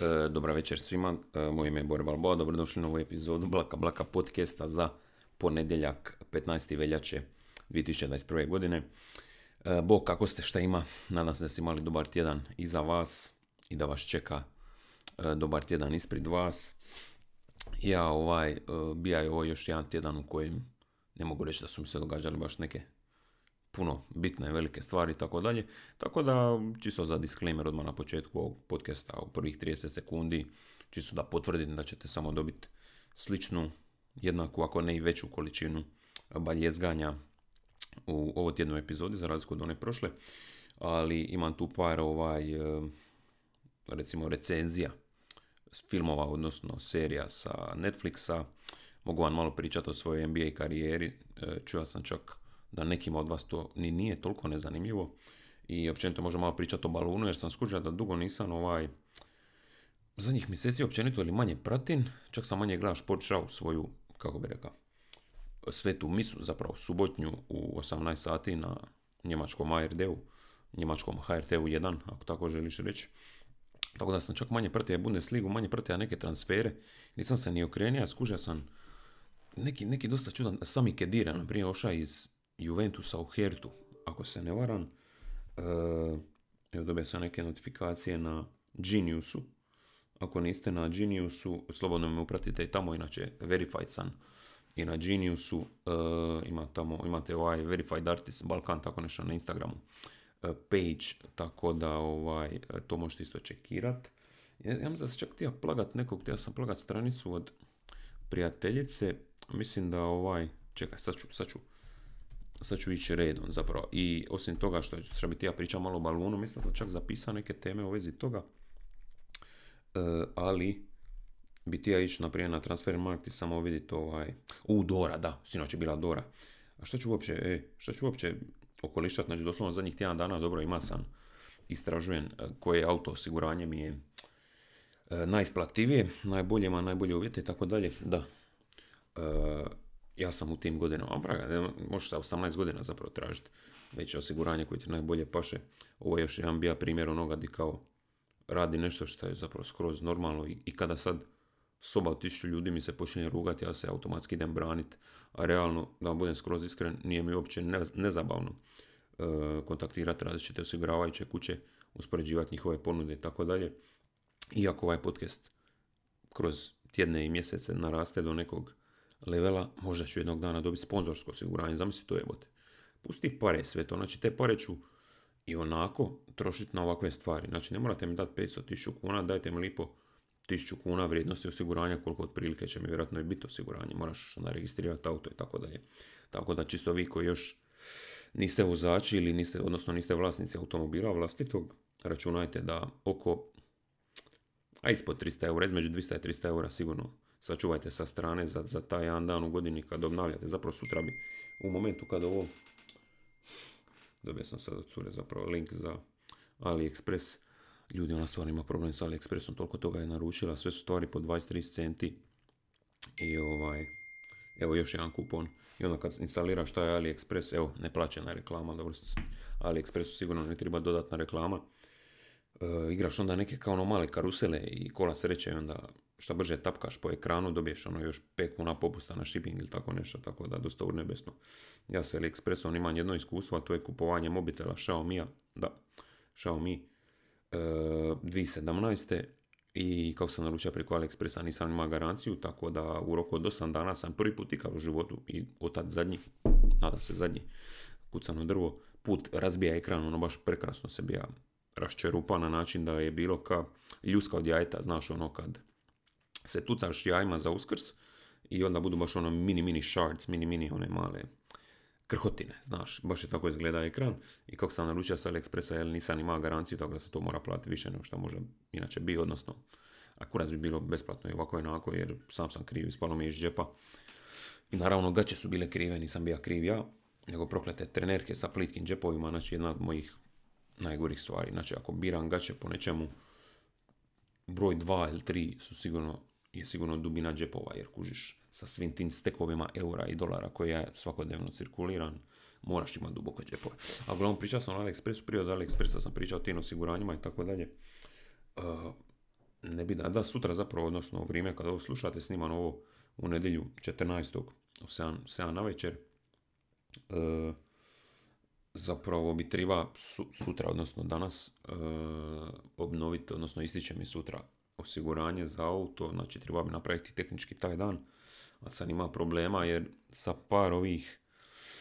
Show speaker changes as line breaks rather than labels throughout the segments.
E, dobra večer svima, e, moje ime je Bore Balboa, dobrodošli na ovu epizodu Blaka Blaka podcasta za ponedjeljak 15. veljače 2021. godine. E, Bog, kako ste, šta ima? Nadam se da ste imali dobar tjedan iza vas i da vas čeka dobar tjedan ispred vas. Ja ovaj, bija je ovo još jedan tjedan u kojem ne mogu reći da su mi se događale baš neke puno bitne, velike stvari i tako dalje. Tako da, čisto za disclaimer odmah na početku ovog podcasta u prvih 30 sekundi, čisto da potvrdim da ćete samo dobiti sličnu, jednaku, ako ne i veću količinu baljezganja u ovo tjednoj epizodi, za razliku od one prošle. Ali imam tu par ovaj, eh, recimo recenzija filmova, odnosno serija sa Netflixa. Mogu vam malo pričati o svojoj NBA karijeri. Eh, Čuo sam čak da nekima od vas to ni nije toliko nezanimljivo. I općenito možemo malo pričati o balunu jer sam skužio da dugo nisam ovaj zadnjih mjeseci općenito ili manje pratim, čak sam manje gledao Sport Show svoju, kako bi rekao, svetu misu, zapravo subotnju u 18 sati na njemačkom ARD-u, njemačkom HRT-u 1, ako tako želiš reći. Tako da sam čak manje pratio Bundesligu, manje pratio neke transfere. Nisam se ni okrenio, skužio sam neki, neki dosta čudan, Sami Kedira, na primjer, oša iz Juventusa u Hertu, ako se ne varam. E, evo dobio sam neke notifikacije na Geniusu. Ako niste na Geniusu, slobodno me upratite i tamo, inače Verified sam i na Geniusu, e, ima tamo, imate ovaj Verified Artist Balkan, tako nešto na Instagramu e, page, tako da ovaj, to možete isto čekirat. Ja, ja mislim da se čak htio plagat nekog, htio sam plagat stranicu od prijateljice, mislim da ovaj, čekaj, sad ću, sad ću, sad ću ići redom zapravo. I osim toga što, što bi ti ja pričao malo o balonu, mislim da sam čak zapisao neke teme u vezi toga. E, ali bi ti ja ići naprijed na transfer market i samo vidjeti ovaj... U, Dora, da, sinoć je bila Dora. A što ću uopće, e, što ću uopće okolišati, znači doslovno zadnjih tjedan dana dobro ima sam istražujem e, koje auto osiguranje mi je e, najisplativije, najbolje ima najbolje uvjete i tako dalje. Da, e, ja sam u tim godinama, vraga, ne, možeš sa 18 godina zapravo tražiti veće osiguranje koje ti najbolje paše. Ovo je još jedan bija primjer onoga di kao radi nešto što je zapravo skroz normalno i, i kada sad soba od tisuću ljudi mi se počinje rugati, ja se automatski idem branit, a realno, da vam budem skroz iskren, nije mi uopće ne, nezabavno e, kontaktirati različite osiguravajuće kuće, uspoređivati njihove ponude i tako dalje. Iako ovaj podcast kroz tjedne i mjesece naraste do nekog levela, možda ću jednog dana dobiti sponzorsko osiguranje, zamisli to jebote. Pusti pare sve to, znači te pare ću i onako trošiti na ovakve stvari. Znači ne morate mi dati 500.000 kuna, dajte mi lipo 1000 kuna vrijednosti osiguranja, koliko otprilike će mi vjerojatno i biti osiguranje. Moraš onda registrirati auto i tako dalje. Tako da čisto vi koji još niste vozači ili niste, odnosno niste vlasnici automobila vlastitog, računajte da oko, a ispod 300 eura, između 200 i 300 eura sigurno sačuvajte sa strane za, za taj jedan dan u godini kad obnavljate. Zapravo sutra bi, u momentu kad ovo, dobio sam sad od cure zapravo link za AliExpress, ljudi ona stvarno ima problem sa AliExpressom, toliko toga je naručila, sve su stvari po 23 centi i ovaj, evo još jedan kupon. I onda kad instaliraš taj AliExpress, evo, ne plaćena reklama, dobro, AliExpressu sigurno ne treba dodatna reklama. E, igraš onda neke kao ono male karusele i kola sreće i onda šta brže tapkaš po ekranu, dobiješ ono još 5 kuna popusta na shipping ili tako nešto, tako da dosta urnebesno. Ja sa AliExpressom imam jedno iskustvo, a to je kupovanje mobitela Xiaomi-a, da, Xiaomi, e, 2017. I kako sam naručio preko AliExpressa nisam imao garanciju, tako da u roku od 8 dana sam prvi put ikao u životu i od tad zadnji, nadam se zadnji, kucano drvo, put razbija ekran, ono baš prekrasno se bija raščerupa na način da je bilo ka ljuska od jajeta, znaš ono kad se tucaš jajima za uskrs i onda budu baš ono mini mini shards, mini mini one male krhotine, znaš, baš je tako izgleda ekran i kako sam naručio sa AliExpressa, jer nisam imao garanciju, tako da se to mora platiti više nego što može inače bi, odnosno akurat bi bilo besplatno i ovako onako, jer sam sam kriv, ispalo mi iz džepa. I naravno gaće su bile krive, nisam bio kriv ja, nego proklete trenerke sa plitkim džepovima, znači jedna od mojih najgorih stvari. Znači ako biram gaće po nečemu, broj 2 ili 3 su sigurno, je sigurno dubina džepova, jer kužiš sa svim tim stekovima eura i dolara koje je svakodnevno cirkuliran, moraš imati duboko džepove. A uglavnom pričao sam o AliExpressu, prije od AliExpressa sam pričao o tim osiguranjima i tako dalje. Uh, ne bi da, da sutra zapravo, odnosno u vrijeme kada ovo slušate, snimam ovo u nedjelju 14. u 7, 7 na večer. E, zapravo bi treba sutra, odnosno danas, e, obnoviti, odnosno ističe mi sutra osiguranje za auto, znači treba bi napraviti tehnički taj dan, a sad ima problema jer sa par ovih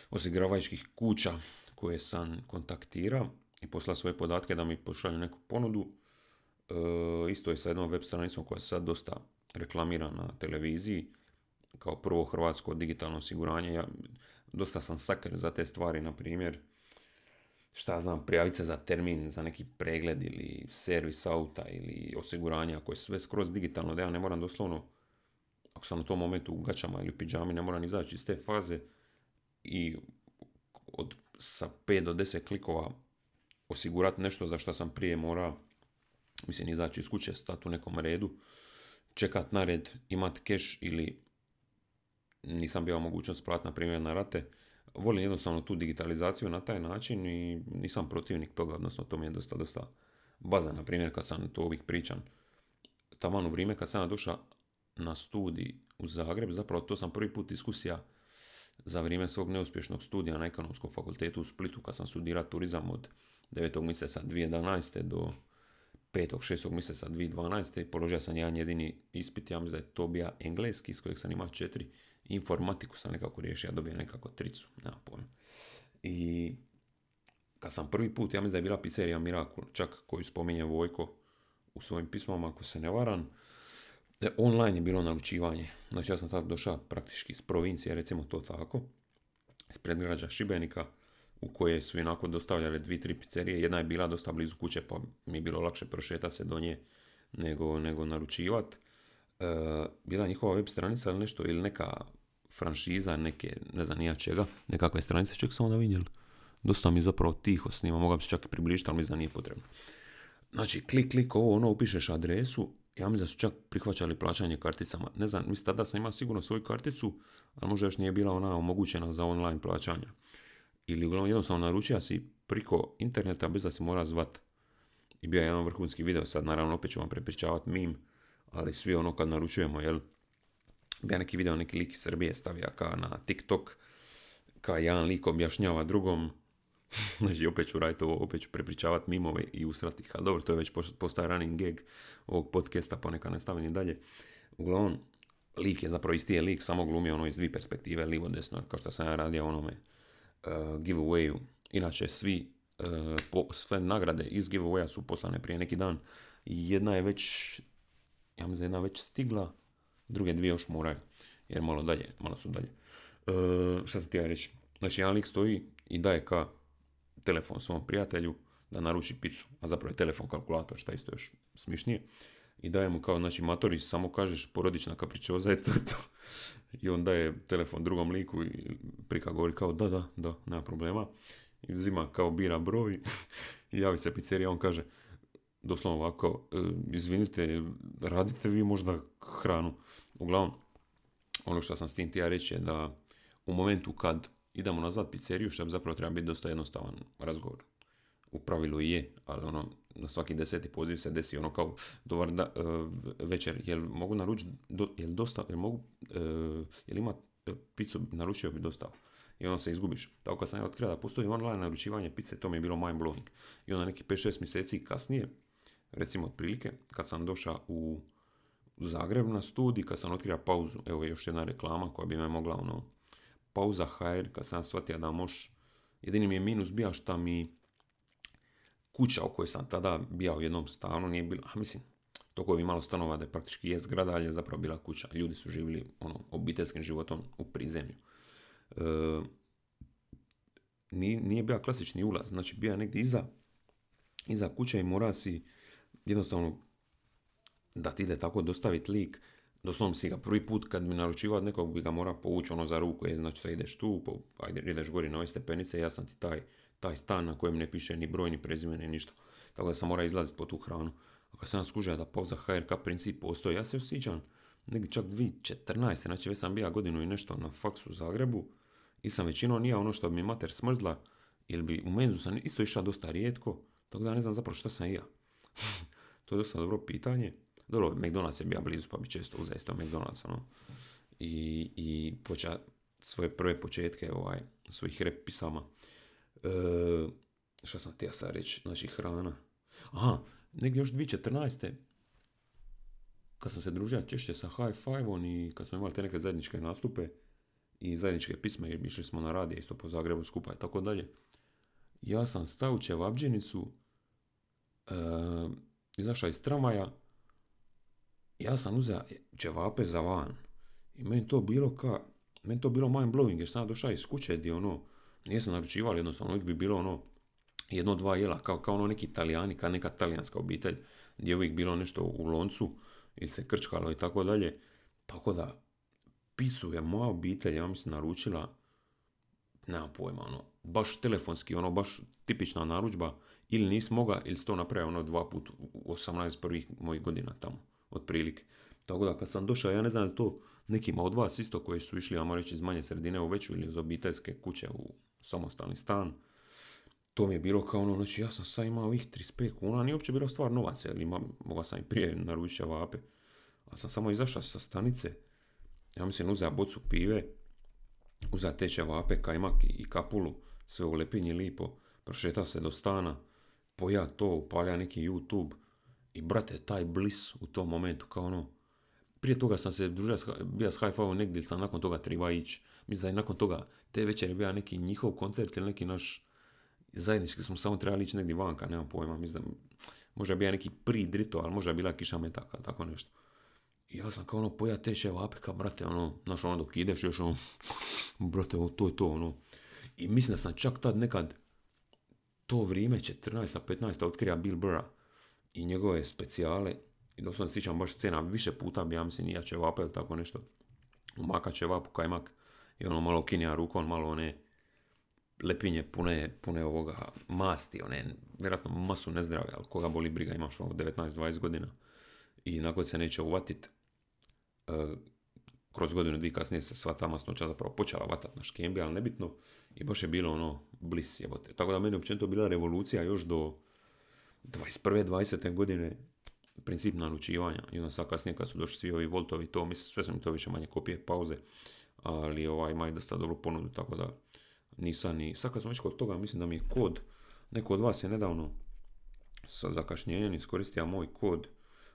osiguravajućih kuća koje sam kontaktirao i poslao svoje podatke da mi pošalju neku ponudu, e, isto je sa jednom web stranicom koja se sad dosta reklamira na televiziji, kao prvo hrvatsko digitalno osiguranje. Ja, dosta sam saker za te stvari, na primjer, šta znam, prijaviti se za termin, za neki pregled ili servis auta ili osiguranja koje je sve skroz digitalno, da ja ne moram doslovno, ako sam u tom momentu u gaćama ili u pidžami, ne moram izaći iz te faze i od, sa 5 do 10 klikova osigurati nešto za što sam prije mora, mislim, izaći iz kuće, stati u nekom redu, čekat na red, imati keš ili nisam bio mogućnost platiti, na primjer, na rate, volim jednostavno tu digitalizaciju na taj način i nisam protivnik toga, odnosno to mi je dosta, dosta baza, na primjer kad sam to ovih pričam. Taman u vrijeme kad sam došao na studij u Zagreb, zapravo to sam prvi put diskusija za vrijeme svog neuspješnog studija na ekonomskom fakultetu u Splitu kad sam studirao turizam od 9. mjeseca 2011. do 5. 6. mjeseca 2012. Položio sam jedan jedini ispit, ja mislim da je to bio engleski, iz kojeg sam imao četiri informatiku sam nekako riješio, ja dobio nekako tricu, nema pojma. I kad sam prvi put, ja mislim da je bila pizzerija Miracle, čak koju spominje Vojko u svojim pismama, ako se ne varam, e, online je bilo naručivanje. Znači ja sam tada došao praktički iz provincije, recimo to tako, iz predgrađa Šibenika, u koje su inako dostavljale dvi, tri pizzerije. Jedna je bila dosta blizu kuće, pa mi je bilo lakše prošetati se do nje nego, nego naručivati. E, bila njihova web stranica ili nešto, ili neka franšiza, neke, ne znam nija čega, nekakve stranice, ček sam onda vidjeli. Dosta mi zapravo tiho snima, mogao se čak i približiti, ali mislim da nije potrebno. Znači, klik, klik, ovo, ono, upišeš adresu, ja mislim da su čak prihvaćali plaćanje karticama. Ne znam, mislim tada sam imao sigurno svoju karticu, ali možda još nije bila ona omogućena za online plaćanja. Ili uglavnom jednostavno naručio si priko interneta bez da si mora zvat. I bio je jedan vrhunski video, sad naravno opet ću vam prepričavati mim, ali svi ono kad naručujemo, jel, ja neki video, neki lik iz Srbije stavija ka na TikTok, ka jedan lik objašnjava drugom, znači opet ću raditi ovo, opet ću prepričavati mimove i usrati ih, ali dobro, to je već postaje running gag ovog podcasta, pa neka nastavim i dalje. Uglavnom, lik je zapravo isti je lik, samo glumi ono iz dvije perspektive, livo desno, kao što sam ja radio onome giveawayu. Inače, svi, uh, sve nagrade iz giveawaya su poslane prije neki dan. Jedna je već ja mislim jedna već stigla, druge dvije još moraju, jer malo dalje, malo su dalje. E, šta sam ti ja reći? Znači, jedan lik stoji i daje ka telefon svom prijatelju da naruči picu, a zapravo je telefon kalkulator, šta isto još smišnije. I daje mu kao, znači, Matorić, samo kažeš porodična kapričoza je to, to. I on daje telefon drugom liku i prika govori kao, da, da, da, nema problema. I uzima kao bira broj i javi se pizzerija, on kaže, doslovno ovako, e, izvinite, radite vi možda hranu. Uglavnom, ono što sam s tim tija reći je da u momentu kad idemo nazvat pizzeriju, što bi zapravo treba biti dosta jednostavan razgovor. U pravilu je, ali ono, na svaki deseti poziv se desi ono kao dobar da, e, večer, jel mogu naručiti, jel dosta, jel mogu, uh, jel ima picu, naručio bi dosta i onda se izgubiš. Tako kad sam ja otkrio da postoji online naručivanje pice, to mi je bilo mind blowing. I onda neki 5-6 mjeseci kasnije, recimo otprilike, kad sam došao u Zagreb na studij, kad sam otkrio pauzu, evo je još jedna reklama koja bi me mogla ono, pauza HR, kad sam shvatio da moš, jedini mi je minus bio što mi kuća u kojoj sam tada bio u jednom stanu nije bila, a mislim, to koji bi malo stanova da je praktički je zgrada, ali je zapravo bila kuća. Ljudi su živjeli ono, obiteljskim životom u prizemlju. E, nije, nije bio klasični ulaz, znači bio negdje iza, iza kuće i mora si jednostavno da ti ide tako dostaviti lik, doslovno si ga prvi put kad mi naručivao nekog bi ga mora povući ono za ruku, je, znači sad ideš tu, ajde, ideš gori na ove stepenice, ja sam ti taj, taj stan na kojem ne piše ni broj, ni prezime, ni ništa. Tako da sam mora izlaziti po tu hranu. A kad sam skužio da pauza HRK princip postoji, ja se osjećam negdje čak 2014. Znači već sam bio godinu i nešto na faksu u Zagrebu i sam većinom nije ono što bi mi mater smrzla, ili bi u menzu sam isto išao dosta rijetko, tako da ne znam zapravo što sam i ja. to je dosta dobro pitanje. dobro, McDonald's je bio blizu pa bi često uzeo isto McDonald's, ono. I, i poča svoje prve početke, ovaj, svojih rep pisama. E, šta sam htio sad reći, znači hrana. Aha, negdje još 2014. Kad sam se družio češće sa High Five-om i kad smo imali te neke zajedničke nastupe i zajedničke pisme, jer išli smo na radije isto po Zagrebu skupa i tako dalje. Ja sam stao u Čevabđinicu, e, izašao iz tramaja, ja sam uzeo čevape za van. I meni to bilo ka, meni to bilo mind blowing, jer sam došao iz kuće gdje ono, nisam naručivali jednostavno, uvijek bi bilo ono, jedno, dva jela, kao, kao ono neki italijani, kao neka talijanska obitelj, gdje je uvijek bilo nešto u loncu, ili se krčkalo i tako dalje. Tako da, pisu je moja obitelj, ja mislim, naručila, nema pojma, ono, baš telefonski, ono, baš tipična narudžba, ili nisi moga, ili si to napravio ono dva put u 18 prvih mojih godina tamo, otprilike. Tako da kad sam došao, ja ne znam da to nekima od vas isto koji su išli, ajmo reći, iz manje sredine u veću ili iz obiteljske kuće u samostalni stan, to mi je bilo kao ono, znači ja sam sad imao ovih 35 kuna, nije uopće bilo stvar novaca, jer ima, mogao sam i prije naručiti vape, ali sam samo izašao sa stanice, ja mislim uzeo bocu pive, uzeo te vape, kajmak i kapulu, sve u lepinji lipo, prošetao se do stana, poja to, upalja neki YouTube i brate, taj blis u tom momentu, kao ono, prije toga sam se družio, bio s hi negdje, sam nakon toga treba ići. Mislim da je nakon toga te večeri bio neki njihov koncert ili neki naš zajednički smo samo trebali ići negdje vanka, nemam pojma, mislim da možda bio neki drito, ali možda je bila kiša metaka, tako nešto. I ja sam kao ono, poja teče vapika, brate, ono, znaš, ono dok ideš još ono, brate, to je to, ono. I mislim da sam čak tad nekad, to vrijeme, 14. 15. otkrija Bill Burra i njegove specijale, i doslovno sjećam baš scena, više puta bi ja mislim ja ćevapa ili tako nešto, umaka ćevapu, kajmak, i ono malo kinja rukom, malo one, lepinje pune, pune ovoga masti, one, vjerojatno masu nezdrave, ali koga boli briga, imaš ono 19-20 godina i nakon se neće uvatit, uh, kroz godinu dvije kasnije se sva ta masnoća zapravo počela vatat na škembi, ali nebitno, i baš je bilo ono blis jebote. Tako da meni općenito bila revolucija još do 21. 20. godine princip naručivanja i onda sad kasnije kad su došli svi ovi voltovi to, mislim sve su mi to više manje kopije pauze, ali ovaj, ima i dosta dobro ponudu, tako da nisam ni, sad kad smo već kod toga, mislim da mi je kod, neko od vas je nedavno sa zakašnjenjem iskoristio moj kod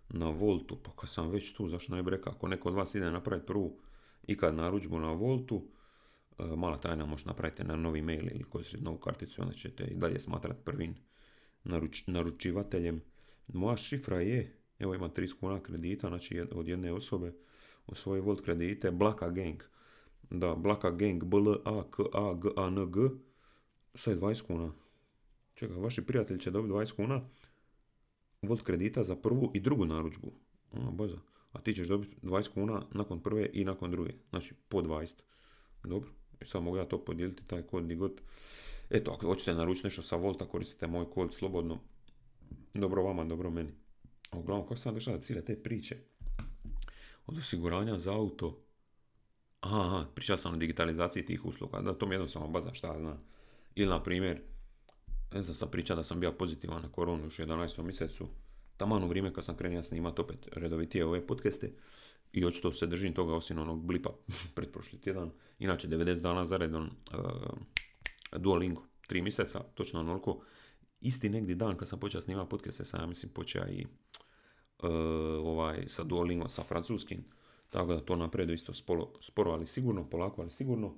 na Voltu, pa kad sam već tu, zašto ne bi rekao, ako neko od vas ide napraviti prvu ikad narudžbu na Voltu, e, mala tajna možete napraviti na novi mail ili koristiti novu karticu, onda ćete i dalje smatrati prvim naručivateljem. Moja šifra je, evo ima 30 kuna kredita, znači od jedne osobe u svoje Volt kredite, Blaka Gang. Da, Blaka Gang, b l a k a g a n g sve 20 kuna. Čekaj, vaši prijatelji će dobiti 20 kuna volt kredita za prvu i drugu narudžbu. A, boza. A ti ćeš dobiti 20 kuna nakon prve i nakon druge. Znači, po 20. Dobro. I sad mogu ja to podijeliti, taj kod di god. Eto, ako hoćete naručiti nešto sa Volta, koristite moj kod slobodno. Dobro vama, dobro meni. A uglavnom, kako sam došao da cilja te priče? Od osiguranja za auto, Aha, pričao sam o digitalizaciji tih usluga. Da, to mi jednostavno baza šta ja znam. Ili, na primjer, ne znam, sam pričao da sam bio pozitivan na koronu u 11. mjesecu. Taman u vrijeme kad sam krenio snimati opet redovitije ove podcaste. I očito se držim toga osim onog blipa pretprošli tjedan. Inače, 90 dana za redom uh, Duolingo. 3 mjeseca, točno onoliko. Isti negdje dan kad sam počeo snimati podcaste, sam ja mislim počeo i uh, ovaj, sa Duolingo, sa francuskim tako da to napreduje isto sporo, sporo, ali sigurno, polako, ali sigurno.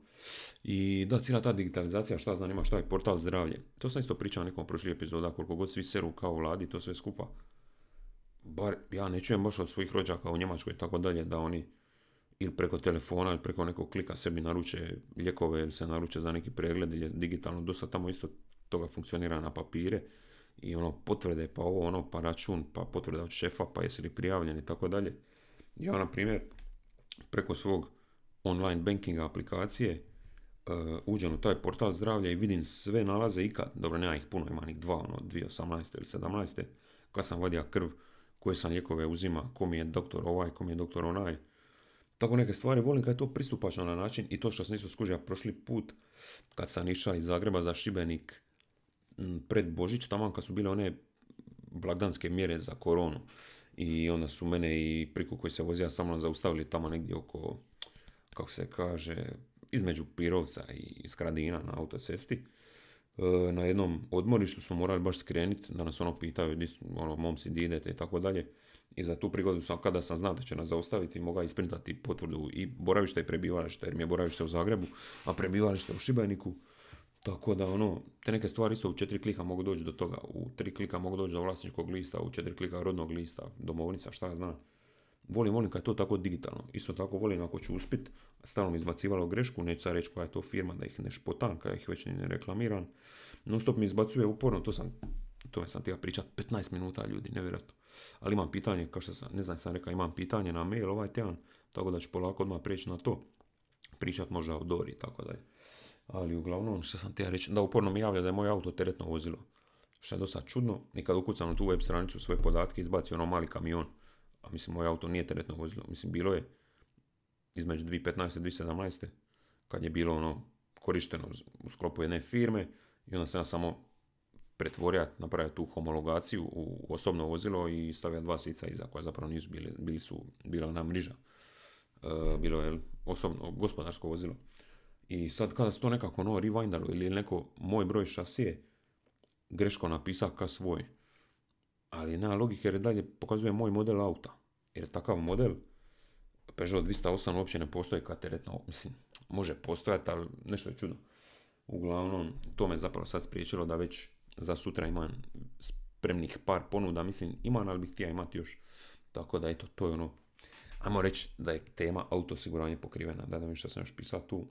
I da, cijela ta digitalizacija, šta zanima, šta je portal zdravlje. To sam isto pričao nekom prošlih epizoda, koliko god svi seru kao vladi, to sve skupa. Bar ja ne čujem baš od svojih rođaka u Njemačkoj tako dalje, da oni ili preko telefona ili preko nekog klika sebi naruče lijekove ili se naruče za neki pregled ili digitalno. Dosta tamo isto toga funkcionira na papire i ono potvrde pa ovo ono pa račun pa potvrda od šefa pa jesi li prijavljen i tako dalje. Ja na primjer preko svog online bankinga aplikacije uh, uđem u taj portal zdravlja i vidim sve nalaze ikad, dobro nema ih puno, ima ih dva, ono 2018. ili 17. kad sam vadio krv, koje sam lijekove uzima, ko mi je doktor ovaj, ko mi je doktor onaj. Tako neke stvari volim kad je to pristupačno na način i to što sam isto skužio prošli put kad sam išao iz Zagreba za Šibenik pred Božić, tamo kad su bile one blagdanske mjere za koronu I onda su mene i priku koji se vozija sa mnom zaustavili tamo negdje oko, kako se kaže, između Pirovca i Skradina na autocesti. E, na jednom odmorištu smo morali baš skrenuti da nas ono pitaju ono, momci di idete i tako dalje. I za tu prigodu sam, kada sam znao da će nas zaustaviti, mogao isprintati potvrdu i boravište i prebivalište, jer mi je boravište u Zagrebu, a prebivalište u Šibeniku. Tako da ono, te neke stvari isto u četiri klika mogu doći do toga, u tri klika mogu doći do vlasničkog lista, u četiri klika rodnog lista, domovnica, šta ja znam. Volim, volim kad je to tako digitalno. Isto tako volim ako ću uspit, stalno mi izbacivalo grešku, neću sad reći koja je to firma da ih ne špotan, kada ih već ne reklamiram. Non stop mi izbacuje uporno, to sam, tome sam htio pričat 15 minuta ljudi, nevjerojatno. Ali imam pitanje, kao što sam, ne znam, sam rekao, imam pitanje na mail ovaj tjedan, tako da ću polako odmah prijeći na to. Pričat možda o Dori, tako da je. Ali uglavnom, što sam htio reći, da uporno mi javlja da je moj auto teretno vozilo. Što je dosta čudno, i kad ukucam na tu web stranicu svoje podatke, izbaci ono mali kamion. A mislim, moj auto nije teretno vozilo. Mislim, bilo je između 2015. i 2017. kad je bilo ono korišteno u sklopu jedne firme i onda sam ja samo pretvorio, napravio tu homologaciju u osobno vozilo i stavio dva sica iza koja zapravo nisu bili, bili su, bila ona mriža. E, bilo je osobno, gospodarsko vozilo. I sad kada se to nekako ono rewindalo ili neko moj broj šasije greško napisao ka svoj. Ali nema logike jer dalje pokazuje moj model auta. Jer takav model Peugeot 208 uopće ne postoji kao teretno, mislim, može postojati, ali nešto je čudno. Uglavnom, to me zapravo sad spriječilo da već za sutra imam spremnih par ponuda, mislim, imam, ali bih htio imati još. Tako da, eto, to je ono, ajmo reći da je tema autosiguranje pokrivena, da da što sam još pisao tu.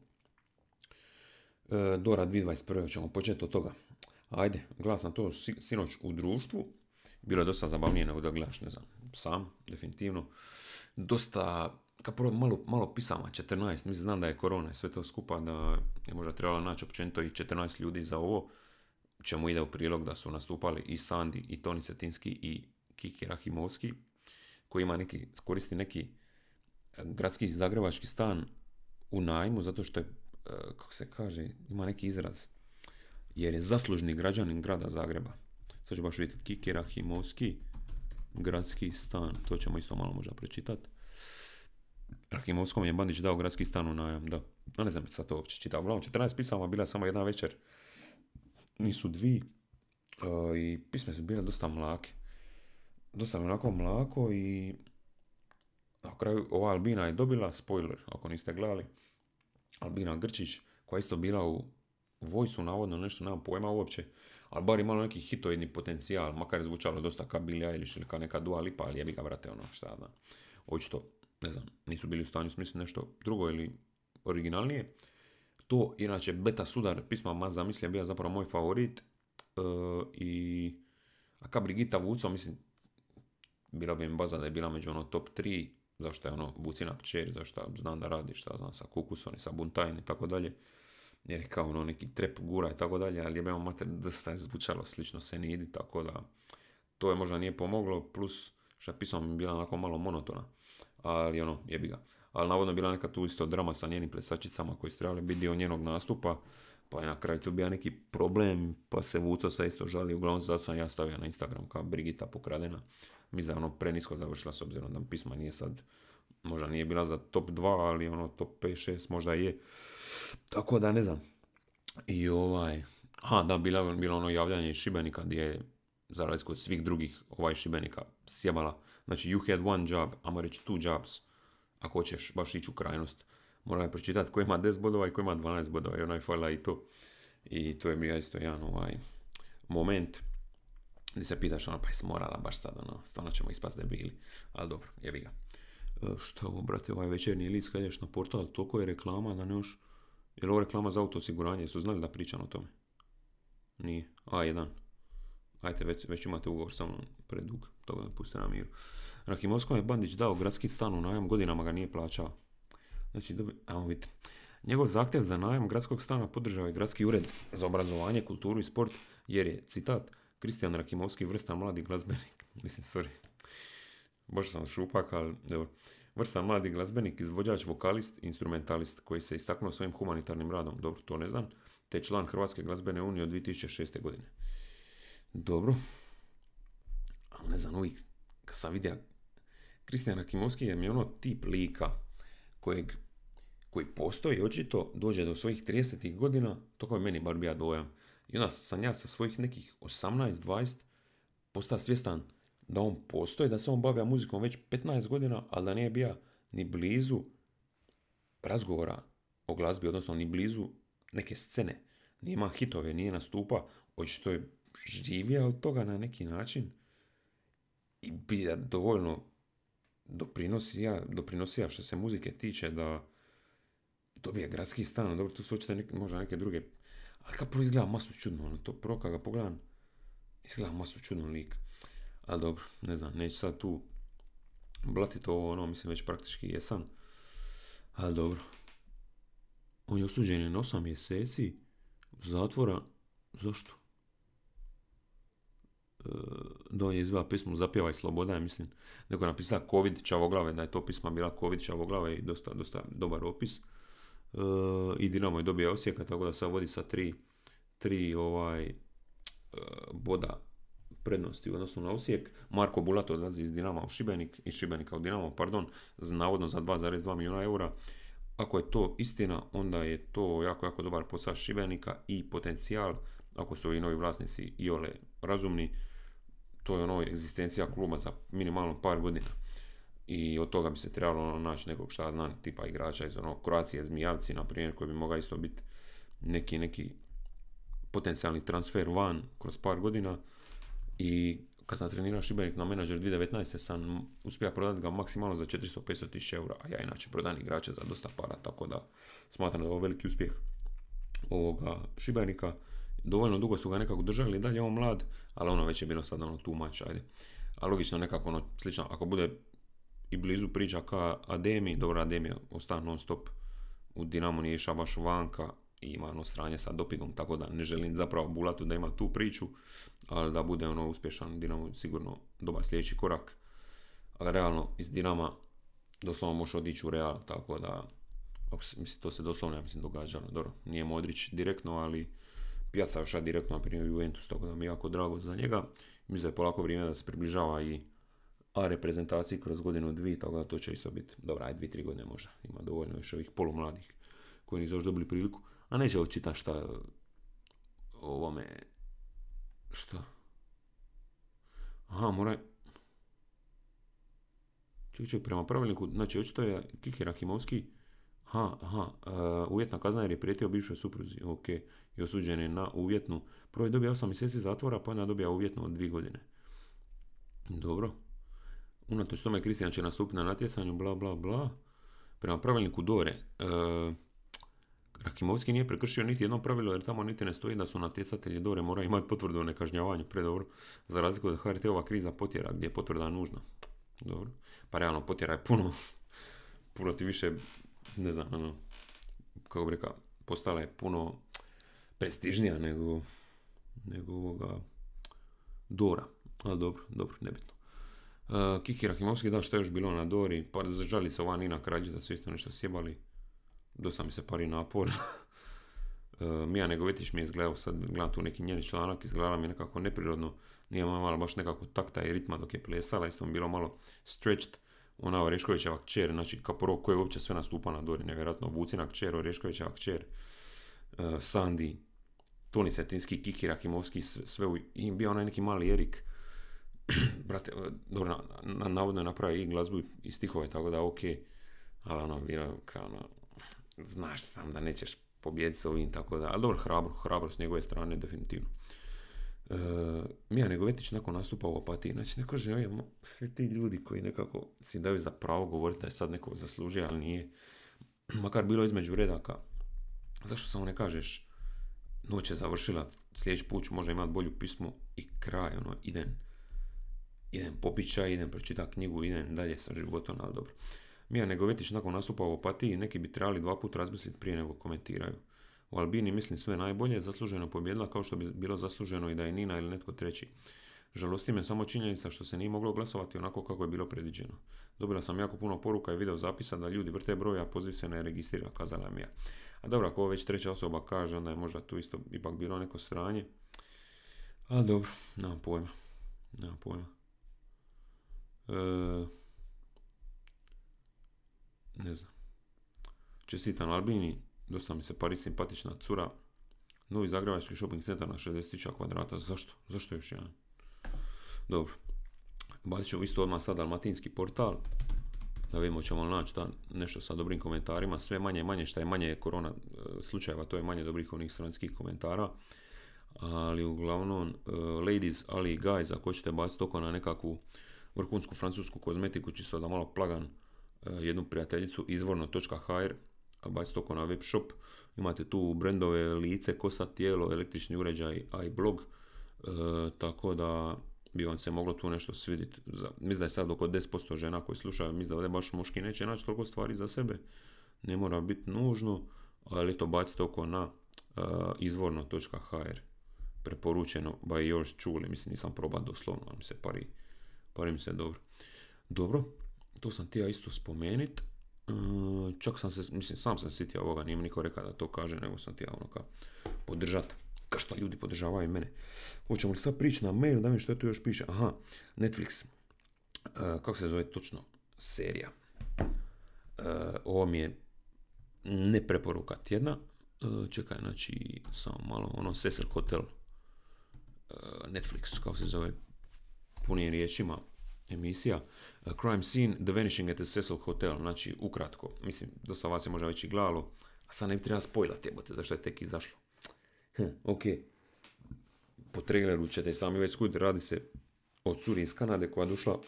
E, Dora 2021. ćemo početi od toga. Ajde, gledao sam to sinoć u društvu, bilo je dosta zabavnije nego da gledaš, ne znam, sam, definitivno. Dosta kad prvo malo, malo pisama, 14, mislim znam da je korona i sve to skupa, da je možda trebalo naći općenito i 14 ljudi za ovo, čemu ide u prilog da su nastupali i Sandi, i Toni Cetinski, i Kiki Rahimovski, koji ima neki, koristi neki gradski zagrebački stan u najmu, zato što je, kako se kaže, ima neki izraz, jer je zaslužni građanin grada Zagreba. Sad ću baš vidjeti, Kiki Rahimovski, gradski stan, to ćemo isto malo možda pročitati. Rahimovskom je Bandić dao gradski stan u najam, da. No, ne znam sad to uopće čitao. Uglavnom, 14 pisama bila samo jedna večer. Nisu dvi. Uh, I pisme su bile dosta mlake. Dosta onako mlako i na kraju ova Albina je dobila, spoiler ako niste gledali, Albina Grčić, koja je isto bila u vojsu, navodno nešto, nemam pojma uopće, ali bar imala neki hitoidni potencijal, makar je zvučalo dosta kao Billie Eilish ili kao neka Dua Lipa, ali je bi ga vrate ono, šta znam. Očito ne znam, nisu bili u stanju smisliti nešto drugo ili originalnije. To, inače, Beta Sudar, pisma Ma zamislija, bio zapravo moj favorit. E, I, a ka Brigita Vuco, mislim, bila bi mi baza da je bila među ono top 3, zašto je ono Vucina kćer, zašto znam da radi, šta znam, sa Kukusom i sa Buntajn i tako dalje. Jer je kao ono neki trep gura i tako dalje, ali je bio mater dosta je zvučalo slično Senidi, tako da to je možda nije pomoglo, plus što je pisao mi bila onako malo monotona ali ono, jebi ga. Ali navodno bila neka tu isto drama sa njenim plesačicama koji su trebali biti dio njenog nastupa, pa je na kraju tu bio neki problem, pa se Vuco sa isto žali, uglavnom zato sam ja stavio na Instagram kao Brigita pokradena. Mislim da je ono prenisko završila s obzirom da pisma nije sad, možda nije bila za top 2, ali ono top 5, 6 možda je. Tako da ne znam. I ovaj, ha da, bilo, bilo ono javljanje iz Šibenika gdje je za razliku svih drugih ovaj Šibenika sjebala Znači, you had one job, ajmo reći two jobs, ako hoćeš baš ići u krajnost. Moram je pročitati ko ima 10 bodova i ko ima 12 bodova i onaj fajla i to. I to je mi isto jedan ovaj moment gdje se pitaš ono, pa jesi morala baš sad, ono, stvarno ćemo ispast debili. Ali dobro, jebi ga. E, što ovo, brate, ovaj večerni list kad na portal, toliko je reklama da ne još... Je li ovo reklama za auto osiguranje? Su znali da pričam o tome? Nije. A1. Ajte, već, već imate ugovor sa mnom predug, toga me puste na miru. Rahimovskom je Bandić dao gradski stan u najam, godinama ga nije plaćao. Znači, dobi, evo vidite. Njegov zahtjev za najam gradskog stana podržao je gradski ured za obrazovanje, kulturu i sport, jer je, citat, Kristijan Rahimovski vrsta mladi glazbenik. Mislim, sorry. Bože sam šupak, ali dobro. Vrsta mladi glazbenik, izvođač, vokalist, instrumentalist koji se istaknuo svojim humanitarnim radom. Dobro, to ne znam. Te član Hrvatske glazbene unije od 2006. godine. Dobro. Ali ne znam, uvijek kad sam vidio Kristijan Akimovski je mi ono tip lika kojeg, koji postoji očito, dođe do svojih 30 godina, to je meni bar bija dojam. I onda sam ja sa svojih nekih 18-20 postao svjestan da on postoji, da se on bavio muzikom već 15 godina, ali da nije bio ni blizu razgovora o glazbi, odnosno ni blizu neke scene. Nije ima hitove, nije nastupa, očito je živio od toga na neki način i bi dovoljno doprinosija, doprinosija što se muzike tiče da dobije gradski stan, dobro, tu su očito neke, možda neke druge, ali kako izgleda masu čudno, ono, to prvo kad ga pogledam, izgleda masu čudno lik. Ali dobro, ne znam, neću sad tu blatiti ovo, ono, mislim, već praktički jesam. Ali dobro. On je osuđen na 8 mjeseci zatvora. Zašto? E, da on je izvela pismu Zapjevaj sloboda, ja mislim. Neko je napisao Covid Čavoglave, da je to pisma bila Covid Čavoglave i dosta, dosta dobar opis. I Dinamo je dobio Osijeka, tako da sad vodi sa tri, tri ovaj, e, boda prednosti u odnosu na Osijek. Marko Bulat odlazi iz Dinama u Šibenik, iz Šibenika u Dinamo, pardon, navodno za 2,2 milijuna eura. Ako je to istina, onda je to jako, jako dobar posao Šibenika i potencijal, ako su ovi novi vlasnici i ole razumni, to je ono egzistencija kluba za minimalno par godina. I od toga bi se trebalo ono naći nekog šta znam, tipa igrača iz ono Kroacije, Zmijavci, na primjer, koji bi mogao isto biti neki, neki potencijalni transfer van kroz par godina i kad sam trenirao Šibenik na menadžer 2019. sam uspio prodati ga maksimalno za 400-500 tisuća eura, a ja inače prodam igrače za dosta para, tako da smatram da je ovo veliki uspjeh ovoga Šibenika. Dovoljno dugo su ga nekako držali, dalje on mlad, ali ono već je bilo sad ono tu mač, ajde. A logično nekako ono slično, ako bude i blizu priča ka Ademi, dobro Ademi ostane non stop u Dinamo nije išao baš vanka, i ima ono sranje sa dopingom, tako da ne želim zapravo Bulatu da ima tu priču, ali da bude ono uspješan Dinamo sigurno dobar sljedeći korak. Ali realno iz Dinama doslovno može otići u Real, tako da mislim, to se doslovno ja mislim događalo. Dobro, nije Modrić direktno, ali Pijaca još direktno na primjer Juventus, tako da mi je jako drago za njega. Mislim da je polako vrijeme da se približava i A reprezentaciji kroz godinu dvije, tako da to će isto biti dobra, aj dvije, tri godine možda. Ima dovoljno još ovih polumladih koji nisu još dobili priliku. A neće očita šta ovome... Šta? Aha, mora... Ček, prema pravilniku, znači očito je Kiki Rahimovski Aha, aha, uh, uvjetna kazna jer je prijetio bivšoj supruzi, ok, i osuđen je na uvjetnu. Prvo je dobio 8 mjeseci zatvora, pa onda dobija uvjetnu od 2 godine. Dobro. Unatoč tome Kristijan će nastupiti na natjecanju, bla, bla, bla. Prema pravilniku Dore, uh, Rakimovski nije prekršio niti jedno pravilo jer tamo niti ne stoji da su natjecatelji Dore moraju imati potvrdu o nekažnjavanju predobro, za razliku od HRT-ova kriza potjera gdje je potvrda nužna. Dobro. Pa realno potjera je puno, puno ti više, ne znam, ono, kako bi rekao, postala je puno prestižnija nego, nego ovoga Dora. Ali dobro, dobro, nebitno. Uh, Kiki Rahimovski, da, što je još bilo na Dori, pa žali se ova Nina Krađe da su isto nešto sjebali. Dosta mi se pari napor. E, Mija Negovetić mi je izgledao, sad gledam tu neki njeni članak, izgledala mi nekako neprirodno, nije malo baš nekako takta i ritma dok je plesala, isto mi bilo malo stretched, ona Oreškovićeva kćer, znači kao prvo je uopće sve nastupa na Dori, nevjerojatno, Vucina kćer, Oreškovićeva kćer, uh, Sandi, Toni Setinski, Kiki Rakimovski, sve u, i bio onaj neki mali Erik, brate, dobro, na, navodno je napravio i glazbu i stihove, tako da ok, ali ono, bilo kao ono, znaš sam da nećeš pobijediti s ovim, tako da, ali dobro, hrabro, hrabro s njegove strane, definitivno. E, Mija Negovetić nakon nastupa u apatiji, znači neko želi, svi ti ljudi koji nekako si daju za pravo govoriti da je sad neko zaslužio, ali nije, makar bilo između redaka, zašto samo ne kažeš, noć je završila, sljedeći put ću možda imati bolju pismu i kraj, ono, idem, idem popit čaj, idem pročitati knjigu, idem dalje sa životom, ali dobro. Mija Negovetić nakon nastupa u opatiji neki bi trebali dva puta razmisliti prije nego komentiraju. U Albini mislim sve najbolje, zasluženo pobjedila kao što bi bilo zasluženo i da je Nina ili netko treći. Žalosti me samo činjenica što se nije moglo glasovati onako kako je bilo predviđeno. Dobila sam jako puno poruka i video zapisa da ljudi vrte broja, a poziv se ne registrira, kazala Mija. A dobro, ako već treća osoba kaže, onda je možda tu isto ipak bilo neko sranje. Ali dobro, nemam pojma. Nemam pojma. E, ne znam. Čestitam Albini, dosta mi se Paris simpatična cura. Novi zagrebački shopping center na 60.000 kvadrata. Zašto? Zašto još jedan? Dobro. Bacit ću isto odmah sad dalmatinski portal. Da vidimo ćemo li naći nešto sa dobrim komentarima. Sve manje manje što je manje korona e, slučajeva, to je manje dobrih onih stranskih komentara. Ali uglavnom, uh, ladies, ali i guys, ako ćete baciti oko na nekakvu vrhunsku francusku kozmetiku, čisto da malo plagan uh, jednu prijateljicu, izvorno.hr, baciti oko na web shop, imate tu brendove lice, kosa, tijelo, električni uređaj, a i blog, tako da bi vam se moglo tu nešto svidjeti. Mislim da je sad oko 10% žena koji slušaju, mislim da ovdje baš muški neće naći toliko stvari za sebe. Ne mora biti nužno, ali to bacite oko na uh, izvorno.hr preporučeno by yours čuli, mislim nisam probao doslovno, ali mi se pari, pari mi se dobro. Dobro, to sam ti ja isto spomenit. Uh, čak sam se, mislim, sam sam sitio ovoga, nije mi niko rekao da to kaže, nego sam ti ja ono ka podržati kao što ljudi podržavaju mene. Hoćemo li sad prići na mail, da vidim što tu još piše. Aha, Netflix. Uh, kako se zove točno? Serija. Uh, ovo mi je ne preporuka tjedna. Čekaj, znači, samo malo, ono, Cecil Hotel. Netflix, kako se zove, punim riječima emisija. Crime Scene, The Vanishing at the Cecil Hotel. Znači, ukratko, mislim, dosta vas je možda već i gledalo, a sad ne bi treba spojlat jebote, zašto je tek izašlo. Hm, ok, po traileru ćete sami već skuditi, radi se o curi iz Kanade koja je došla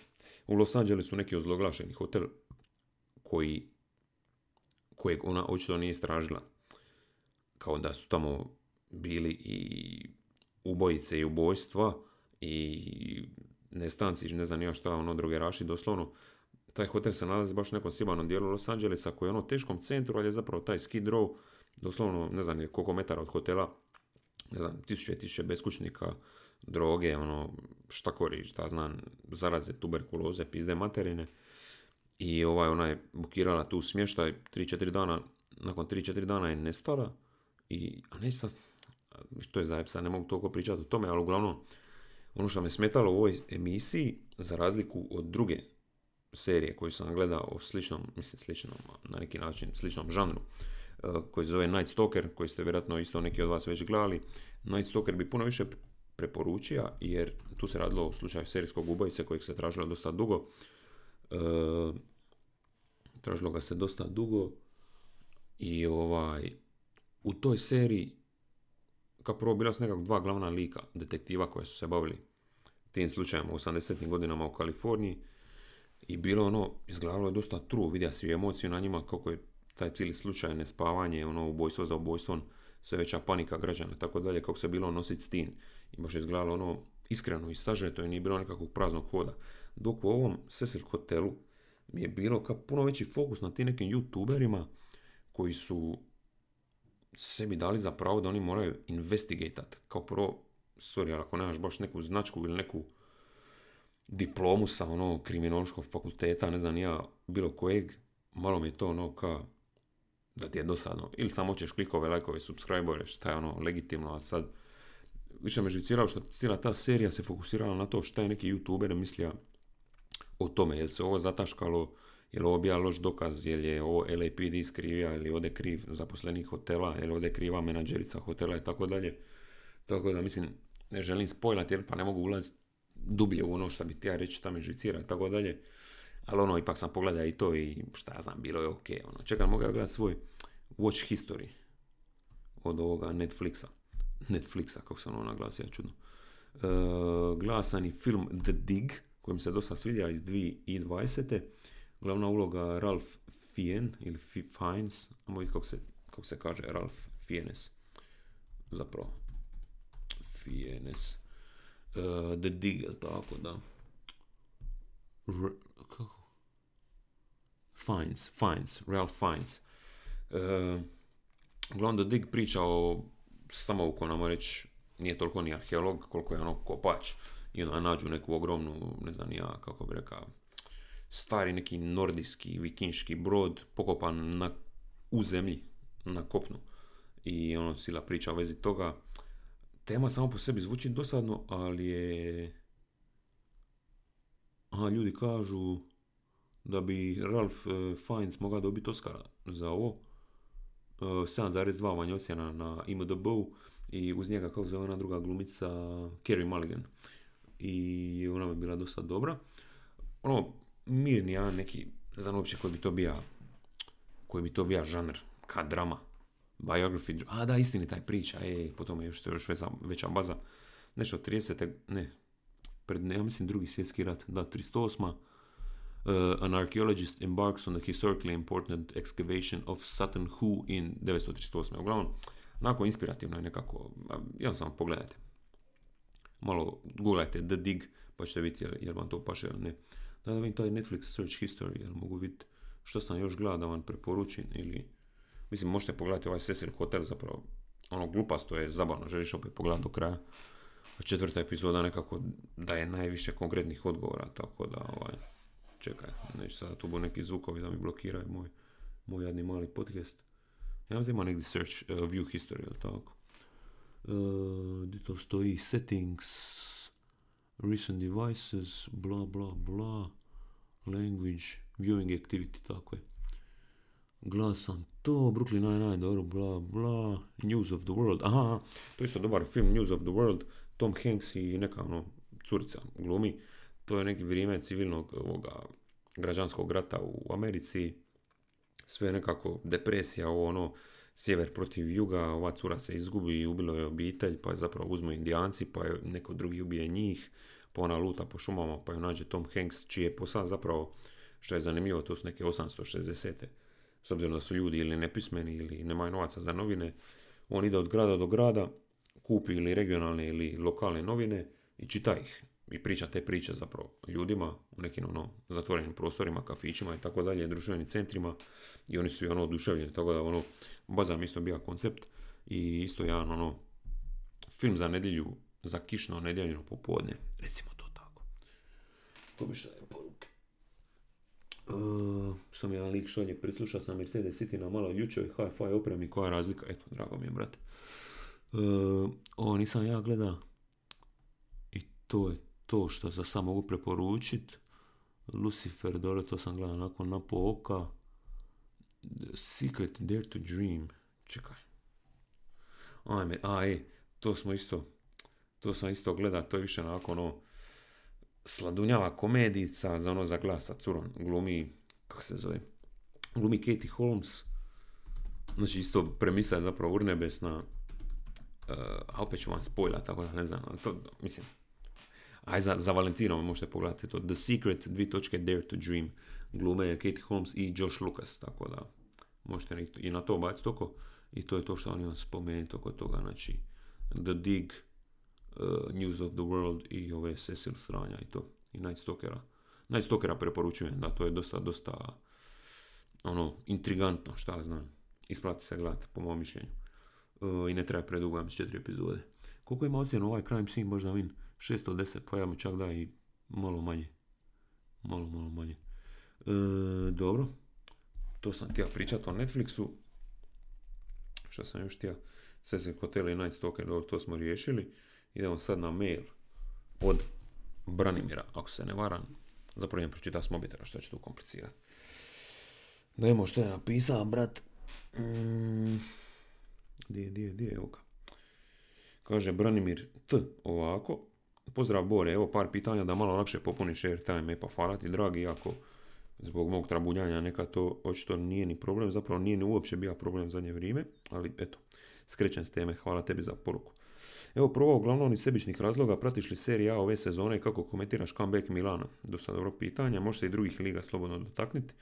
u Los Angelesu neki ozloglašeni hotel koji kojeg ona očito nije istražila. Kao da su tamo bili i ubojice i ubojstva i nestanci, ne znam nija šta, ono druge raši, doslovno. Taj hotel se nalazi baš u nekom sibanom dijelu Los Angelesa koji je ono teškom centru, ali je zapravo taj Skid Row, doslovno ne znam koliko metara od hotela, ne znam, tisuće tisuće beskućnika, droge, ono, štakori, šta znam, zaraze, tuberkuloze, pizde materine. I ovaj, ona je bukirala tu smještaj 3-4 dana, nakon 3-4 dana je nestala. I, a neće sad, to je zajeb, ne mogu toliko pričati o tome, ali uglavnom, ono što me smetalo u ovoj emisiji, za razliku od druge serije koju sam gledao o sličnom, mislim sličnom, na neki način sličnom žanru, Eh, koji se zove Night Stalker, koji ste vjerojatno isto neki od vas već gledali. Night Stalker bi puno više preporučio, jer tu se radilo u slučaju serijskog ubojice kojeg se tražilo dosta dugo. E, tražilo ga se dosta dugo i ovaj, u toj seriji kao prvo bila su nekako dva glavna lika detektiva koja su se bavili tim slučajem u 80. godinama u Kaliforniji i bilo ono, izgledalo je dosta tru, vidja si emociju na njima kako je taj cijeli slučaj nespavanje, ono ubojstvo za ubojstvom, sve veća panika građana, tako dalje, kako se bilo nositi s tim. I baš izgledalo ono iskreno i sažeto i nije bilo nekakvog praznog hoda. Dok u ovom Cecil hotelu mi je bilo kao puno veći fokus na tim nekim youtuberima koji su sebi dali za pravo da oni moraju investigatat. Kao prvo, sorry, ali ako nemaš baš neku značku ili neku diplomu sa ono kriminološkog fakulteta, ne znam ja, bilo kojeg, malo mi je to ono kao da ti je dosadno. Ili samo ćeš klikove, lajkove, subscribere, šta je ono legitimno, a sad više me živciralo što cijela ta serija se fokusirala na to šta je neki youtuber mislija o tome, jel se ovo zataškalo, jel ovo bija loš dokaz, jel je ovo LAPD skrivija, ili ovdje kriv zaposlenih hotela, jel ovdje kriva menadžerica hotela i tako dalje. Tako da mislim, ne želim spojlati jer pa ne mogu ulaziti dublje u ono što bi ti ja reći šta me živcira i tako dalje. Ali ono, ipak sam pogledao i to i šta ja znam, bilo je ok. Ono. Čekaj, mogu ja gledati svoj watch history od ovoga Netflixa. Netflixa, kako sam ono naglasio, čudno. Uh, gledao sam i film The Dig, koji se dosta svidio iz 2020. Glavna uloga Ralph Fien, ili Fiennes, kako se, kako se kaže, Ralph Fiennes. Zapravo, Fiennes. Uh, The Dig, tako da. R kako? Fines, Fines, Ralph Fines. Uh, uglavnom Dig priča o samouku, namo reći, nije toliko ni arheolog koliko je ono kopač. I onda nađu neku ogromnu, ne znam ja kako bi rekao, stari neki nordijski, vikinški brod pokopan na, u zemlji, na kopnu. I ono, sila priča u vezi toga. Tema samo po sebi zvuči dosadno, ali je... Aha, ljudi kažu da bi Ralph e, Fiennes mogao dobiti Oscara za ovo. E, 7,2 manje ocjena na imdb i uz njega kako se zove ona druga glumica Carey Mulligan. I ona bi bila dosta dobra. Ono, mirni jedan neki, ne znam uopće koji bi to bio koji bi to bio žanr, ka drama, biography, a da, istini taj priča, e, potom je još, još veća, veća baza, nešto 30. ne, pred, ne, ja mislim, drugi svjetski rat, da, 308. Uh, an archaeologist embarks on a historically important excavation of Sutton Hoo in 938. Uglavnom, onako inspirativno je nekako, jednostavno pogledajte. Malo googlajte The Dig, pa ćete vidjeti jel vam to paše ili ne. Da, vidim taj Netflix Search History, jel mogu vidjeti što sam još gledao da vam preporučim ili mislim možete pogledati ovaj Cecil Hotel zapravo ono glupasto je zabavno želiš opet pogledati do kraja. A četvrta epizoda nekako daje najviše konkretnih odgovora tako da ovaj čekaj neće sada tu budu neki zvukovi da mi blokiraju moj moj jadni mali podcast. Ja znam ima negdje search uh, view history ili tako? Uh, to stoji? Settings recent devices bla bla bla. Language viewing activity, tako je. Gledao sam to, Brooklyn Nine-Nine, dobro, bla, bla, News of the World, aha, to je isto dobar film, News of the World, Tom Hanks i neka ono, curica glumi, to je neki vrijeme civilnog ovoga, građanskog rata u Americi, sve nekako depresija, ovo ono, sjever protiv juga, ova cura se izgubi i ubilo je obitelj, pa je zapravo uzmu indijanci, pa je neko drugi ubije njih, pa ona luta po šumama, pa ju nađe Tom Hanks, čiji je posao zapravo što je zanimljivo, to su neke 860. S obzirom da su ljudi ili nepismeni ili nemaju novaca za novine, on ide od grada do grada, kupi ili regionalne ili lokalne novine i čita ih. I priča te priče zapravo ljudima u nekim ono, zatvorenim prostorima, kafićima i tako dalje, društvenim centrima i oni su i ono oduševljeni, tako da ono, baza mi isto bio koncept i isto jedan ono, film za nedjelju, za kišno nedjeljno popodne, recimo to tako. Ko bi šta je poruke? Uh, što mi jedan lik šalje, prislušao sam Mercedes City na malo ljučoj hi-fi opremi, koja je razlika? Eto, drago mi je, brate. Uh, ovo nisam ja gleda i to je to što za sam mogu preporučit. Lucifer, dobro, to sam gledao nakon na po oka. Secret Dare to Dream. Čekaj. Ajme, a e, to smo isto, to sam isto gleda, to je više nakon ono, sladunjava komedica za ono za glasa curom. Glumi, kako se zove, glumi Katie Holmes. Znači isto premisa je zapravo urnebesna. Uh, a opet ću vam spojla, tako da ne znam. To, mislim, aj za, za Valentino možete pogledati to. The Secret, dvi točke Dare to Dream. Glume Katie Holmes i Josh Lucas, tako da možete i na to baciti toko. I to je to što oni vam spomenuti oko toga. Znači, The Dig, uh, News of the World i ove Cecil sranja i to. I Night Stalkera. Night Stalkera preporučujem, da, to je dosta, dosta ono, intrigantno, šta znam. Isplati se gledati, po mom mišljenju. Uh, I ne treba predugo, ja četiri epizode. Koliko ima ocjena ovaj crime scene, možda vin 610, pa čak da i malo manje. Malo, malo manje. E, dobro. To sam htio pričati o Netflixu. Što sam još htio? Cecil Hotel i Night Stalker, dobro, to smo riješili. Idemo sad na mail od Branimira, ako se ne varam. Zapravo idem pročitati s što će tu komplicirati. Dajmo što je napisao, brat. Mm. Gdje, gdje, gdje, evo ga. Kaže Branimir T ovako. Pozdrav Bore, evo par pitanja da malo lakše popuniš airtime, e pa hvala ti dragi, ako zbog mog trabunjanja neka to očito nije ni problem, zapravo nije ni uopće bio problem zadnje vrijeme, ali eto, skrećem s teme, hvala tebi za poruku. Evo prvo, uglavnom iz sebičnih razloga, pratiš li serija A ove sezone i kako komentiraš comeback Milana? Dosta dobro pitanja, može se i drugih liga slobodno dotakniti.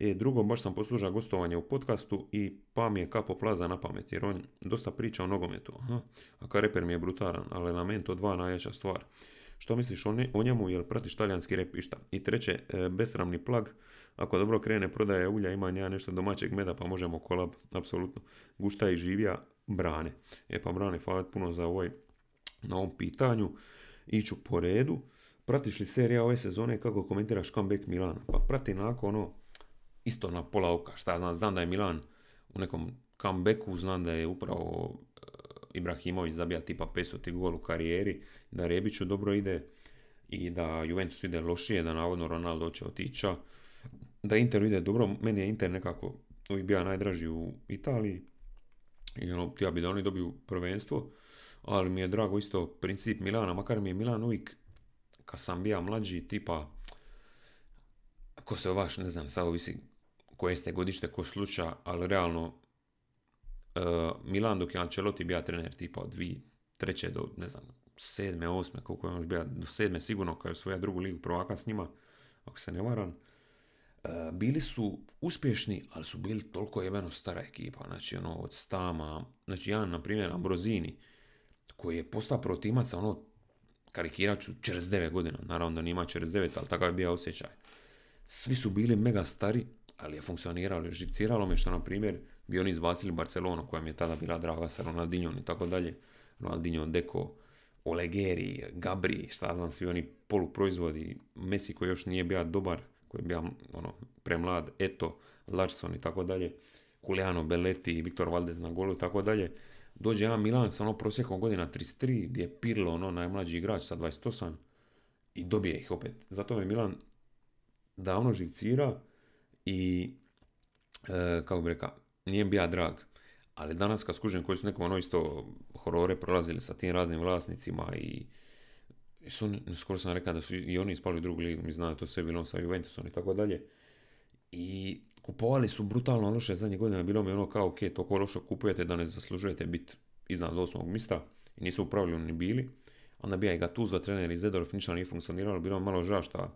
E, drugo, baš sam poslužao gostovanje u podcastu i pa mi je Kapo Plaza na pamet, jer on dosta priča o nogometu. Aha, a ka reper mi je brutalan, ali Elemento 2 najjača stvar. Što misliš o, o njemu, jel pratiš talijanski rep išta? I treće, e, besramni plag, ako dobro krene prodaje ulja, ima nja nešto domaćeg meda, pa možemo kolab, apsolutno. Gušta i živija, brane. E pa brane, hvala puno za ovaj, na ovom pitanju. Iću po redu. Pratiš li serija ove sezone kako komentiraš comeback Milana? Pa prati nakon ono, isto na pola oka. Šta znam, znam da je Milan u nekom comebacku, znam da je upravo e, Ibrahimović zabija tipa 500 gol u karijeri, da Rebiću dobro ide i da Juventus ide lošije, da navodno Ronaldo će otića. da Inter ide dobro, meni je Inter nekako uvijek bio najdraži u Italiji i ono, ja bi da oni dobiju prvenstvo, ali mi je drago isto princip Milana, makar mi je Milan uvijek, kad sam bio mlađi, tipa, ko se vaš, ne znam, sad ovisi koje ste godište, ko sluča, ali realno, uh, Milan dok je Ancelotti bio trener tipa od dvije, treće do, ne znam, sedme, osme, koliko je on bio, do sedme sigurno, kao je svoja drugu ligu prvaka s njima, ako se ne varam, bili su uspješni, ali su bili toliko jebeno stara ekipa, znači ono od Stama, znači jedan, na primjer, Ambrozini, koji je postao protimac, ono, karikirat ću, 49 godina, naravno da nima 49, ali takav je bio osjećaj. Svi su bili mega stari, ali je funkcioniralo, živciralo me što, na primjer, bi oni izbacili Barcelonu, koja mi je tada bila draga sa Ronaldinhom i tako dalje. Ronaldinho, Deco, Olegeri, Gabri, šta znam, svi oni poluproizvodi, Messi koji još nije bio dobar, koji je bio ono, premlad, Eto, Larson i tako dalje, Kuliano, Belletti, Viktor Valdez na golu i tako dalje. Dođe jedan Milan sa ono prosjekom godina 33, gdje je Pirlo, ono, najmlađi igrač sa 28 i dobije ih opet. Zato me Milan davno živcira i e, kako bi rekao, nije bija drag. Ali danas kad skužem koji su nekom ono isto horore prolazili sa tim raznim vlasnicima i su, skoro sam rekao da su i oni ispali u drugu ligu, mi znaju to sve bilo sa Juventusom i tako dalje. I kupovali su brutalno loše zadnje godine, bilo mi ono kao, ok, toliko loše kupujete da ne zaslužujete biti iznad osmog mista i nisu u pravilu ni bili. Onda bija i Gattuso, trener iz Zedorf, ništa nije funkcioniralo, bilo malo žao šta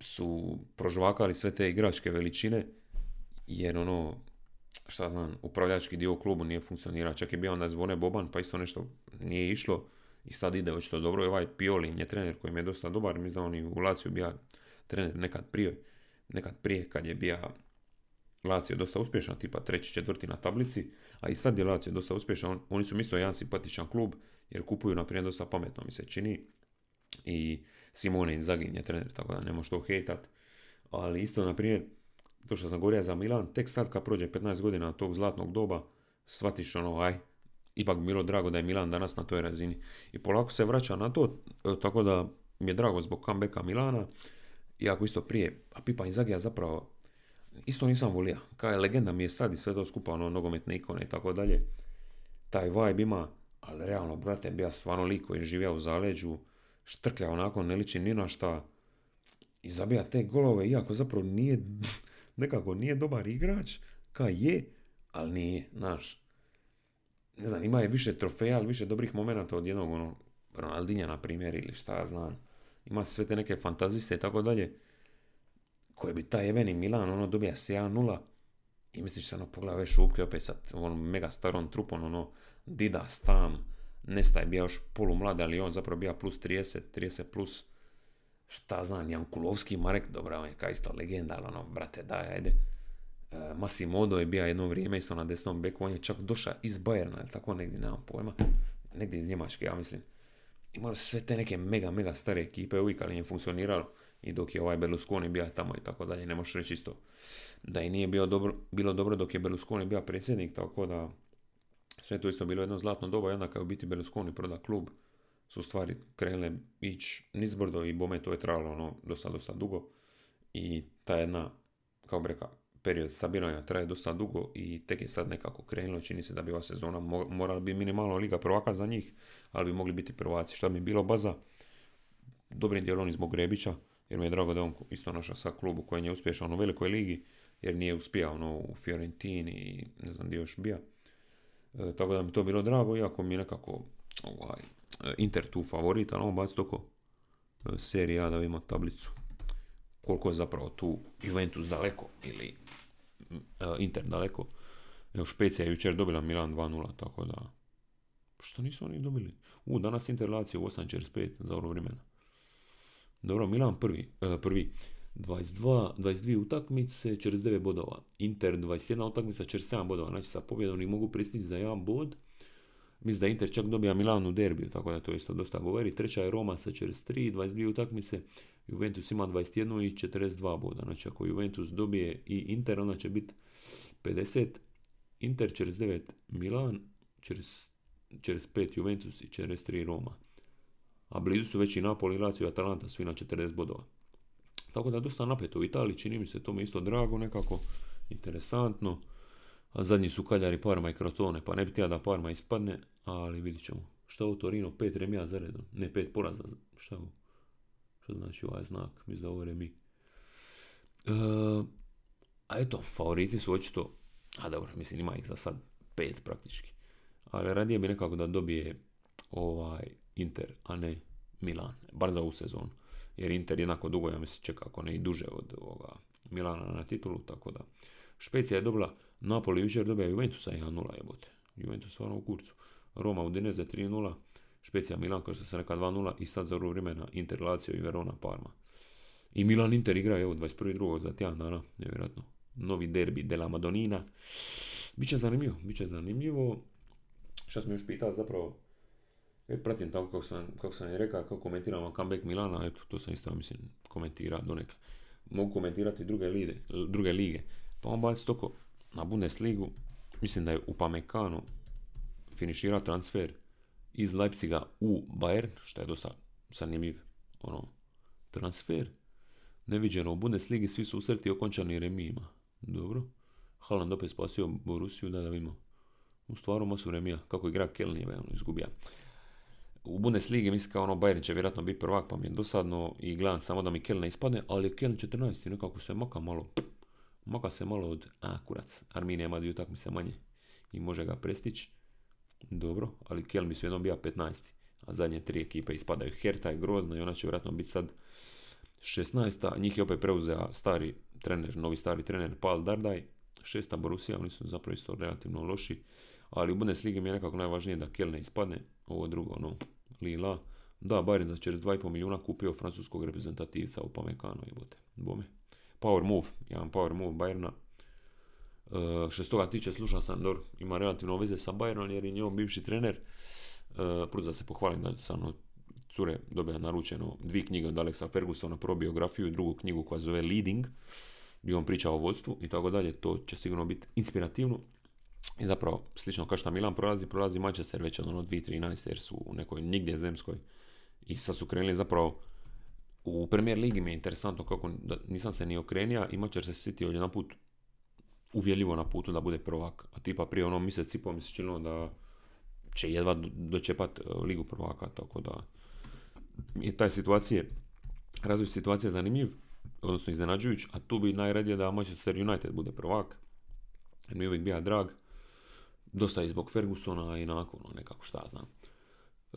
su prožvakali sve te igračke veličine, jer ono, šta znam, upravljački dio klubu nije funkcionirao. Čak je bio onda zvone Boban, pa isto nešto nije išlo i sad ide očito dobro. I ovaj Pioli je trener koji mi je dosta dobar, mi znam on i u Laciju bio trener nekad prije, nekad prije kad je bio Lazio dosta uspješan, tipa treći, četvrti na tablici, a i sad je Lazio dosta uspješan. oni su isto jedan simpatičan klub, jer kupuju naprijed dosta pametno mi se čini. I Simone Inzaghi je trener, tako da ne možeš to hejtat. Ali isto, na primjer, to što sam govorio za Milan, tek sad kad prođe 15 godina tog zlatnog doba, shvatiš ono, aj, ipak bi bilo drago da je Milan danas na toj razini. I polako se vraća na to, e, tako da mi je drago zbog comebacka Milana, iako isto prije, a Pipa Inzaghi zapravo isto nisam volio. Kao je legenda mi je sad i sve to skupa, ono, nogometne ikone i tako dalje. Taj vibe ima, ali realno, brate, bija stvarno lik koji živio u zaleđu, štrklja onako, ne liči ni na šta. I zabija te golove, iako zapravo nije, nekako nije dobar igrač, ka je, ali nije, znaš. Ne znam, ima je više trofeja, ali više dobrih momenata od jednog, ono, Ronaldinja, na primjer, ili šta ja znam. Ima sve te neke fantaziste i tako dalje, koje bi taj jeveni Milan, ono, dobija 7-0, i misliš se, ono, pogledaj ove šupke opet sa onom mega starom trupom, ono, Dida, Stam, Nesta je bio još mlad, ali on zapravo bio plus 30, 30 plus, šta znam, Jankulovski, Marek, dobra, on je kao isto legenda, ali ono, brate, daj, ajde. E, Masimodo je bio jedno vrijeme isto na desnom beku, on je čak došao iz Bajerna, ili tako negdje, nemam pojma, negdje iz Njemačke, ja mislim. Imali sve te neke mega, mega stare ekipe uvijek, ali nije funkcioniralo. I dok je ovaj Berlusconi bio tamo i tako dalje, ne možeš reći isto da i nije bio dobro, bilo dobro dok je Berlusconi bio predsjednik, tako da sve to isto bilo jedno zlatno doba i onda kad u biti Berlusconi proda klub, su stvari krenule ići nizbrdo i bome to je trajalo ono dosta, dosta dugo. I ta jedna, kao bi rekao, period sabiranja traje dosta dugo i tek je sad nekako krenulo. Čini se da bi ova sezona morala bi minimalno liga prvaka za njih, ali bi mogli biti prvaci. Šta bi bilo baza? Dobrim dijelom iz zbog Grebića, jer mi je drago da on isto naša sa klubu koji je uspješan u velikoj ligi, jer nije uspio ono, u Fiorentini i ne znam gdje još bija. E, tako da mi to bilo drago, iako mi je nekako ovaj, e, Inter tu favorit, ali on baci toko e, serija da vidimo tablicu. Koliko je zapravo tu Juventus daleko ili e, Inter daleko. Evo Špecija je jučer dobila Milan 2-0, tako da... Što nisu oni dobili? U, danas Inter Lazio 8.45 za ovo vremena. Dobro, Milan prvi. prvi. 22, 22 utakmice, 49 bodova. Inter 21 utakmica, 47 bodova. Znači sa pobjedom oni mogu pristići za jedan bod. Mislim da Inter čak dobija Milan u derbiju, tako da to isto dosta govori. Treća je Roma sa 43, 22 utakmice. Juventus ima 21 i 42 boda. Znači ako Juventus dobije i Inter, onda će biti 50. Inter 49 Milan, 45 Juventus i 43 Roma. A blizu su već i Napoli, Lazio i Atalanta, svi na 40 bodova. Tako da dosta napeto u Italiji, čini mi se to mi isto drago nekako, interesantno. A zadnji su Kaljari, Parma i Crotone, pa ne bi ja da Parma ispadne, ali vidit ćemo. Šta u Torino? Pet remija za redom, ne pet poraza, šta? Što znači ovaj znak? Mislim da ovo remi. E, a eto, favoriti su očito, a dobro, mislim ima ih za sad pet praktički. Ali radije bi nekako da dobije ovaj Inter, a ne Milan, bar za ovu sezonu. Jer Inter jednako dugo, ja mislim, čeka ako ne i duže od ovoga Milana na titulu, tako da. Špecija je dobila Napoli jučer dobija Juventusa 1-0 jebote. Juventus stvarno u kurcu. Roma Udinese 3-0, Špecija Milan kao što se neka 2-0 i sad za vremena Inter Lazio i Verona Parma. I Milan Inter igra evo 21.2. za tjedan dana, nevjerojatno. Novi derbi della Madonina. Biće zanimljivo, biće zanimljivo. Što sam još pitao zapravo, e, pratim tako kako sam, kako sam je rekao, kako komentiram comeback Milana, eto, to sam isto, mislim, komentira donekle. Mogu komentirati druge, lide, druge lige. Pa on baci toko na Bundesligu, mislim da je u Finiširao transfer iz Leipziga u Bayern, što je dosta zanimljiv ono, transfer. Neviđeno u Bundesligi svi su usreti okončani remijima. Dobro. Haaland opet spasio Borusiju, da da vidimo. U stvaru masu remija, kako igra Kelnijeva, ono, izgubija. U Bundesligi mislim kao ono Bayern će vjerojatno biti prvak, pa mi je dosadno i gledam samo da mi Kelne ispadne, ali je Keln 14. nekako se maka malo. Maka se malo od, a kurac, Arminija ima dvije utakmice manje i može ga prestići. Dobro, ali Keln bi jednom bio 15. A zadnje tri ekipe ispadaju. Herta je grozna i ona će vjerojatno biti sad 16. Njih je opet preuzeo stari trener, novi stari trener Paul Dardaj. Šesta Borussia, oni su zapravo isto relativno loši. Ali u Bundesligi mi je nekako najvažnije da Kelne ispadne. Ovo drugo, no, Lila. Da, Bayern za 2,5 milijuna kupio francuskog reprezentativca u Pamekano, jebote. Bome. Power move, jedan power move Bayerna. Uh, što se toga tiče, slušao sam, dobro, ima relativno veze sa Bayernom jer je njegov bivši trener. Uh, prvo da se pohvalim da sam od cure dobija naručeno dvije knjige od Alexa Fergusona, prvo biografiju i drugu knjigu koja zove Leading, gdje on priča o vodstvu i tako dalje. To će sigurno biti inspirativno. I zapravo, slično kao što Milan prolazi, prolazi Manchester već od ono 2013 jer su u nekoj nigdje zemskoj. I sad su krenuli zapravo u Premier Ligi mi je interesantno kako da, nisam se ni okrenija i Manchester City jedan put uvjeljivo na putu da bude prvak. A tipa prije ono mjesec i pol mi činilo da će jedva dočepat e, ligu prvaka, tako da je taj situacije, razvoj situacije zanimljiv, odnosno iznenađujuć, a tu bi najradije da Manchester United bude prvak. Jer mi uvijek bija drag. Dosta i zbog Fergusona i nakon, ono, nekako šta znam. E,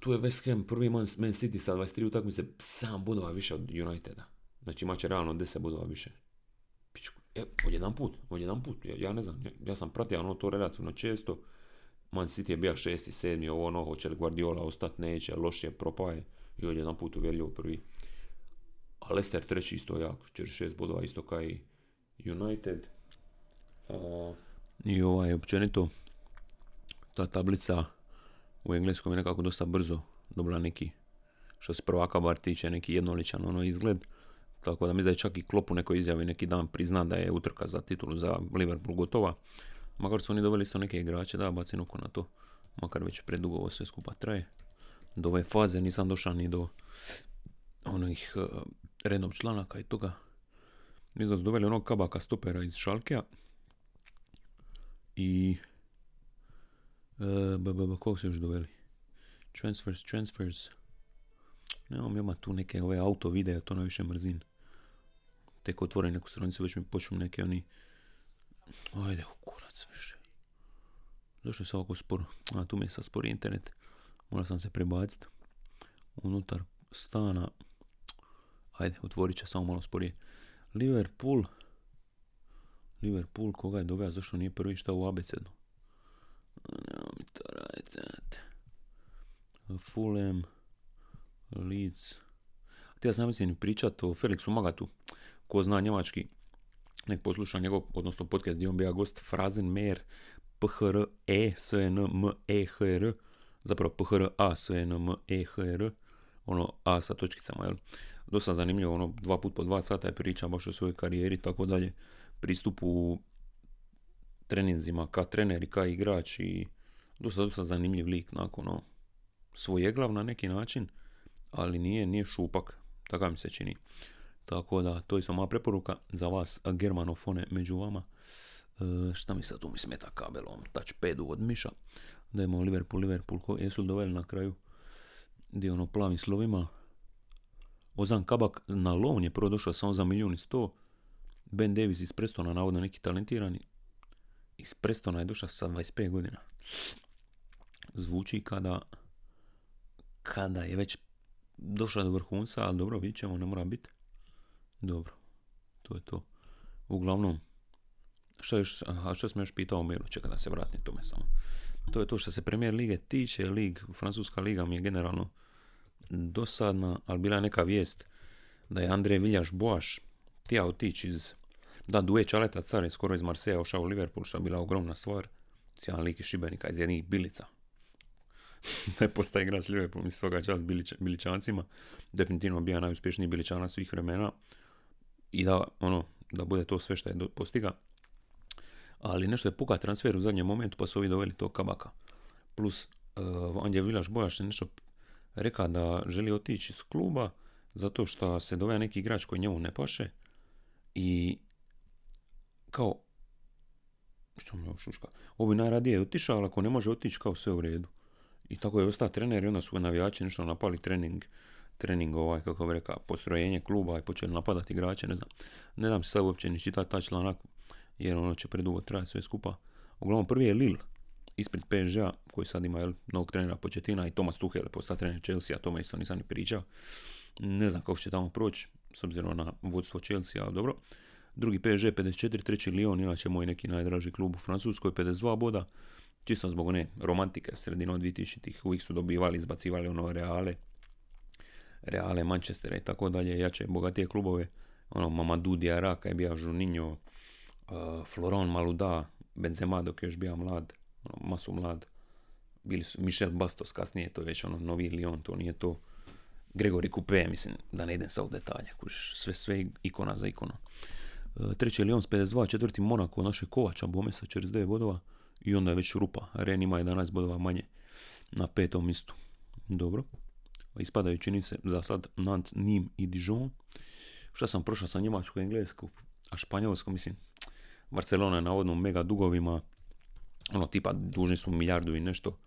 tu je West Ham, prvi Man, Man City sa 23 utakmice, 7 bodova više od Uniteda. Znači imat će realno 10 bodova više. E, od jedan put, od jedan put, ja, ja ne znam, ja, sam pratio ono to relativno često. Man City je bio šesti, sedmi, ovo ono, hoće li Guardiola ostati, neće, loš je, propaje i od jedan put uvjerljivo prvi. A Leicester treći isto jako, šest bodova isto kao i United. Uh, I ovaj, općenito, ta tablica u engleskom je nekako dosta brzo dobila neki, što se prvaka bar tiče, neki jednoličan ono izgled. Tako da mi da je čak i Klopp u nekoj izjavi neki dan prizna da je utrka za titulu za Liverpool gotova. Makar su oni doveli isto neke igrače da bacim oko na to. Makar već predugo ovo sve skupa traje. Do ove faze nisam došao ni do onih uh, rednog članaka i toga. Mi smo doveli onog kabaka stopera iz Šalkea. I... Uh, kog su još doveli? Transfers, transfers. Nemam ima tu neke ove auto videa, to najviše mrzim tek otvorim neku stranicu, već mi počnu neke oni... Ajde, u kurac više. Zašto je se ovako sporo? A, tu mi je sad spori internet. Mora sam se prebaciti unutar stana. Ajde, otvorit će samo malo sporije. Liverpool. Liverpool, koga je doveo, zašto nije prvi šta u abecedno? Nemo mi to raditi. Fulham. Leeds. Htio sam mislim pričat o Felixu Magatu ko zna njemački, nek posluša njegov, odnosno podcast gdje on bija gost Frazenmer, PHR E S N M E H R, zapravo PHR A S N M E H R, ono A sa točkicama, jel? Dosta zanimljivo, ono, dva put po dva sata je priča baš o svojoj karijeri, tako dalje, pristupu treninzima, ka trener i ka igrač i dosta, dosta zanimljiv lik, nakon, ono, svojeglav na neki način, ali nije, nije šupak, tako mi se čini. Tako da, to je isto moja preporuka za vas germanofone među vama. E, šta mi sad tu mi smeta kabelom? Touchpadu od miša. Da Liverpool, Liverpool, jesu doveli na kraju gdje ono plavim slovima. Ozan Kabak na loan je prvo došao samo za milijun i sto. Ben Davis iz Prestona, navodno neki talentirani. Iz Prestona je došao sa 25 godina. Zvuči kada kada je već došla do vrhunca, ali dobro, vidjet ćemo, ne mora biti. Dobro, to je to. Uglavnom, što još, a što sam još pitao o Miru, čekaj da se vratim tome samo. To je to što se premijer lige tiče, lig, francuska liga mi je generalno dosadna, ali bila je neka vijest da je Andrej Viljaš Boaš tija otići iz, da Duje Čaleta car je skoro iz Marseja ošao u Liverpool, što je bila ogromna stvar. Sjajan lik iz Šibenika, iz jednih bilica. ne postaje igrač Liverpool, mislim svoga čast bilič, biličancima. Definitivno bija najuspješniji biličana svih vremena. I da, ono, da bude to sve što je postiga. Ali nešto je puka transfer u zadnjem momentu, pa su ovi doveli to kabaka. Plus, uh, Andje Vilaš Bojaš nešto reka da želi otići iz kluba zato što se doveo neki igrač koji njemu ne paše i kao što mi šuška, ovo bi najradije otišao, ali ako ne može otići kao sve u redu. I tako je ostao trener i onda su navijači nešto napali trening, trening ovaj, kako bi rekao, postrojenje kluba i počeli napadati igrače, ne znam. Ne znam se sad uopće ni čitati taj članak, jer ono će predugo trajati sve skupa. Uglavnom prvi je Lille, ispred PSG-a, koji sad ima jel, novog trenera Početina i Thomas Tuchel, postao trener Chelsea, a tome isto nisam ni pričao. Ne znam kako će tamo proći, s obzirom na vodstvo Chelsea, ali dobro. Drugi PSG 54, treći Lyon, inače moj neki najdraži klub u Francuskoj, 52 boda. Čisto zbog one romantike sredinom 2000-ih, uvijek su dobivali, izbacivali ono reale, reale Manchestere i tako dalje, jače, bogatije klubove. Ono, Mamadou Diarra, je bio Juninho, uh, Floron Maluda, Benzema dok je još bio mlad, ono, masu mlad. Bili su Michel Bastos kasnije, to je već ono novi Lyon, to nije to Gregory Coupe, mislim, da ne idem sa u detalje, kužiš, sve, sve ikona za ikona. Uh, treći je Lyon s 52, četvrti Monaco, naše Kovača, Bome sa 49 bodova i onda je već rupa. Ren ima 11 bodova manje na petom mjestu. Dobro. Ispadaju čini se za sad Nant, Nim i Dijon. Šta sam prošao sa Njemačku, Englesku, a Španjolsko, mislim, Barcelona je navodno mega dugovima, ono tipa dužni su milijardu i nešto.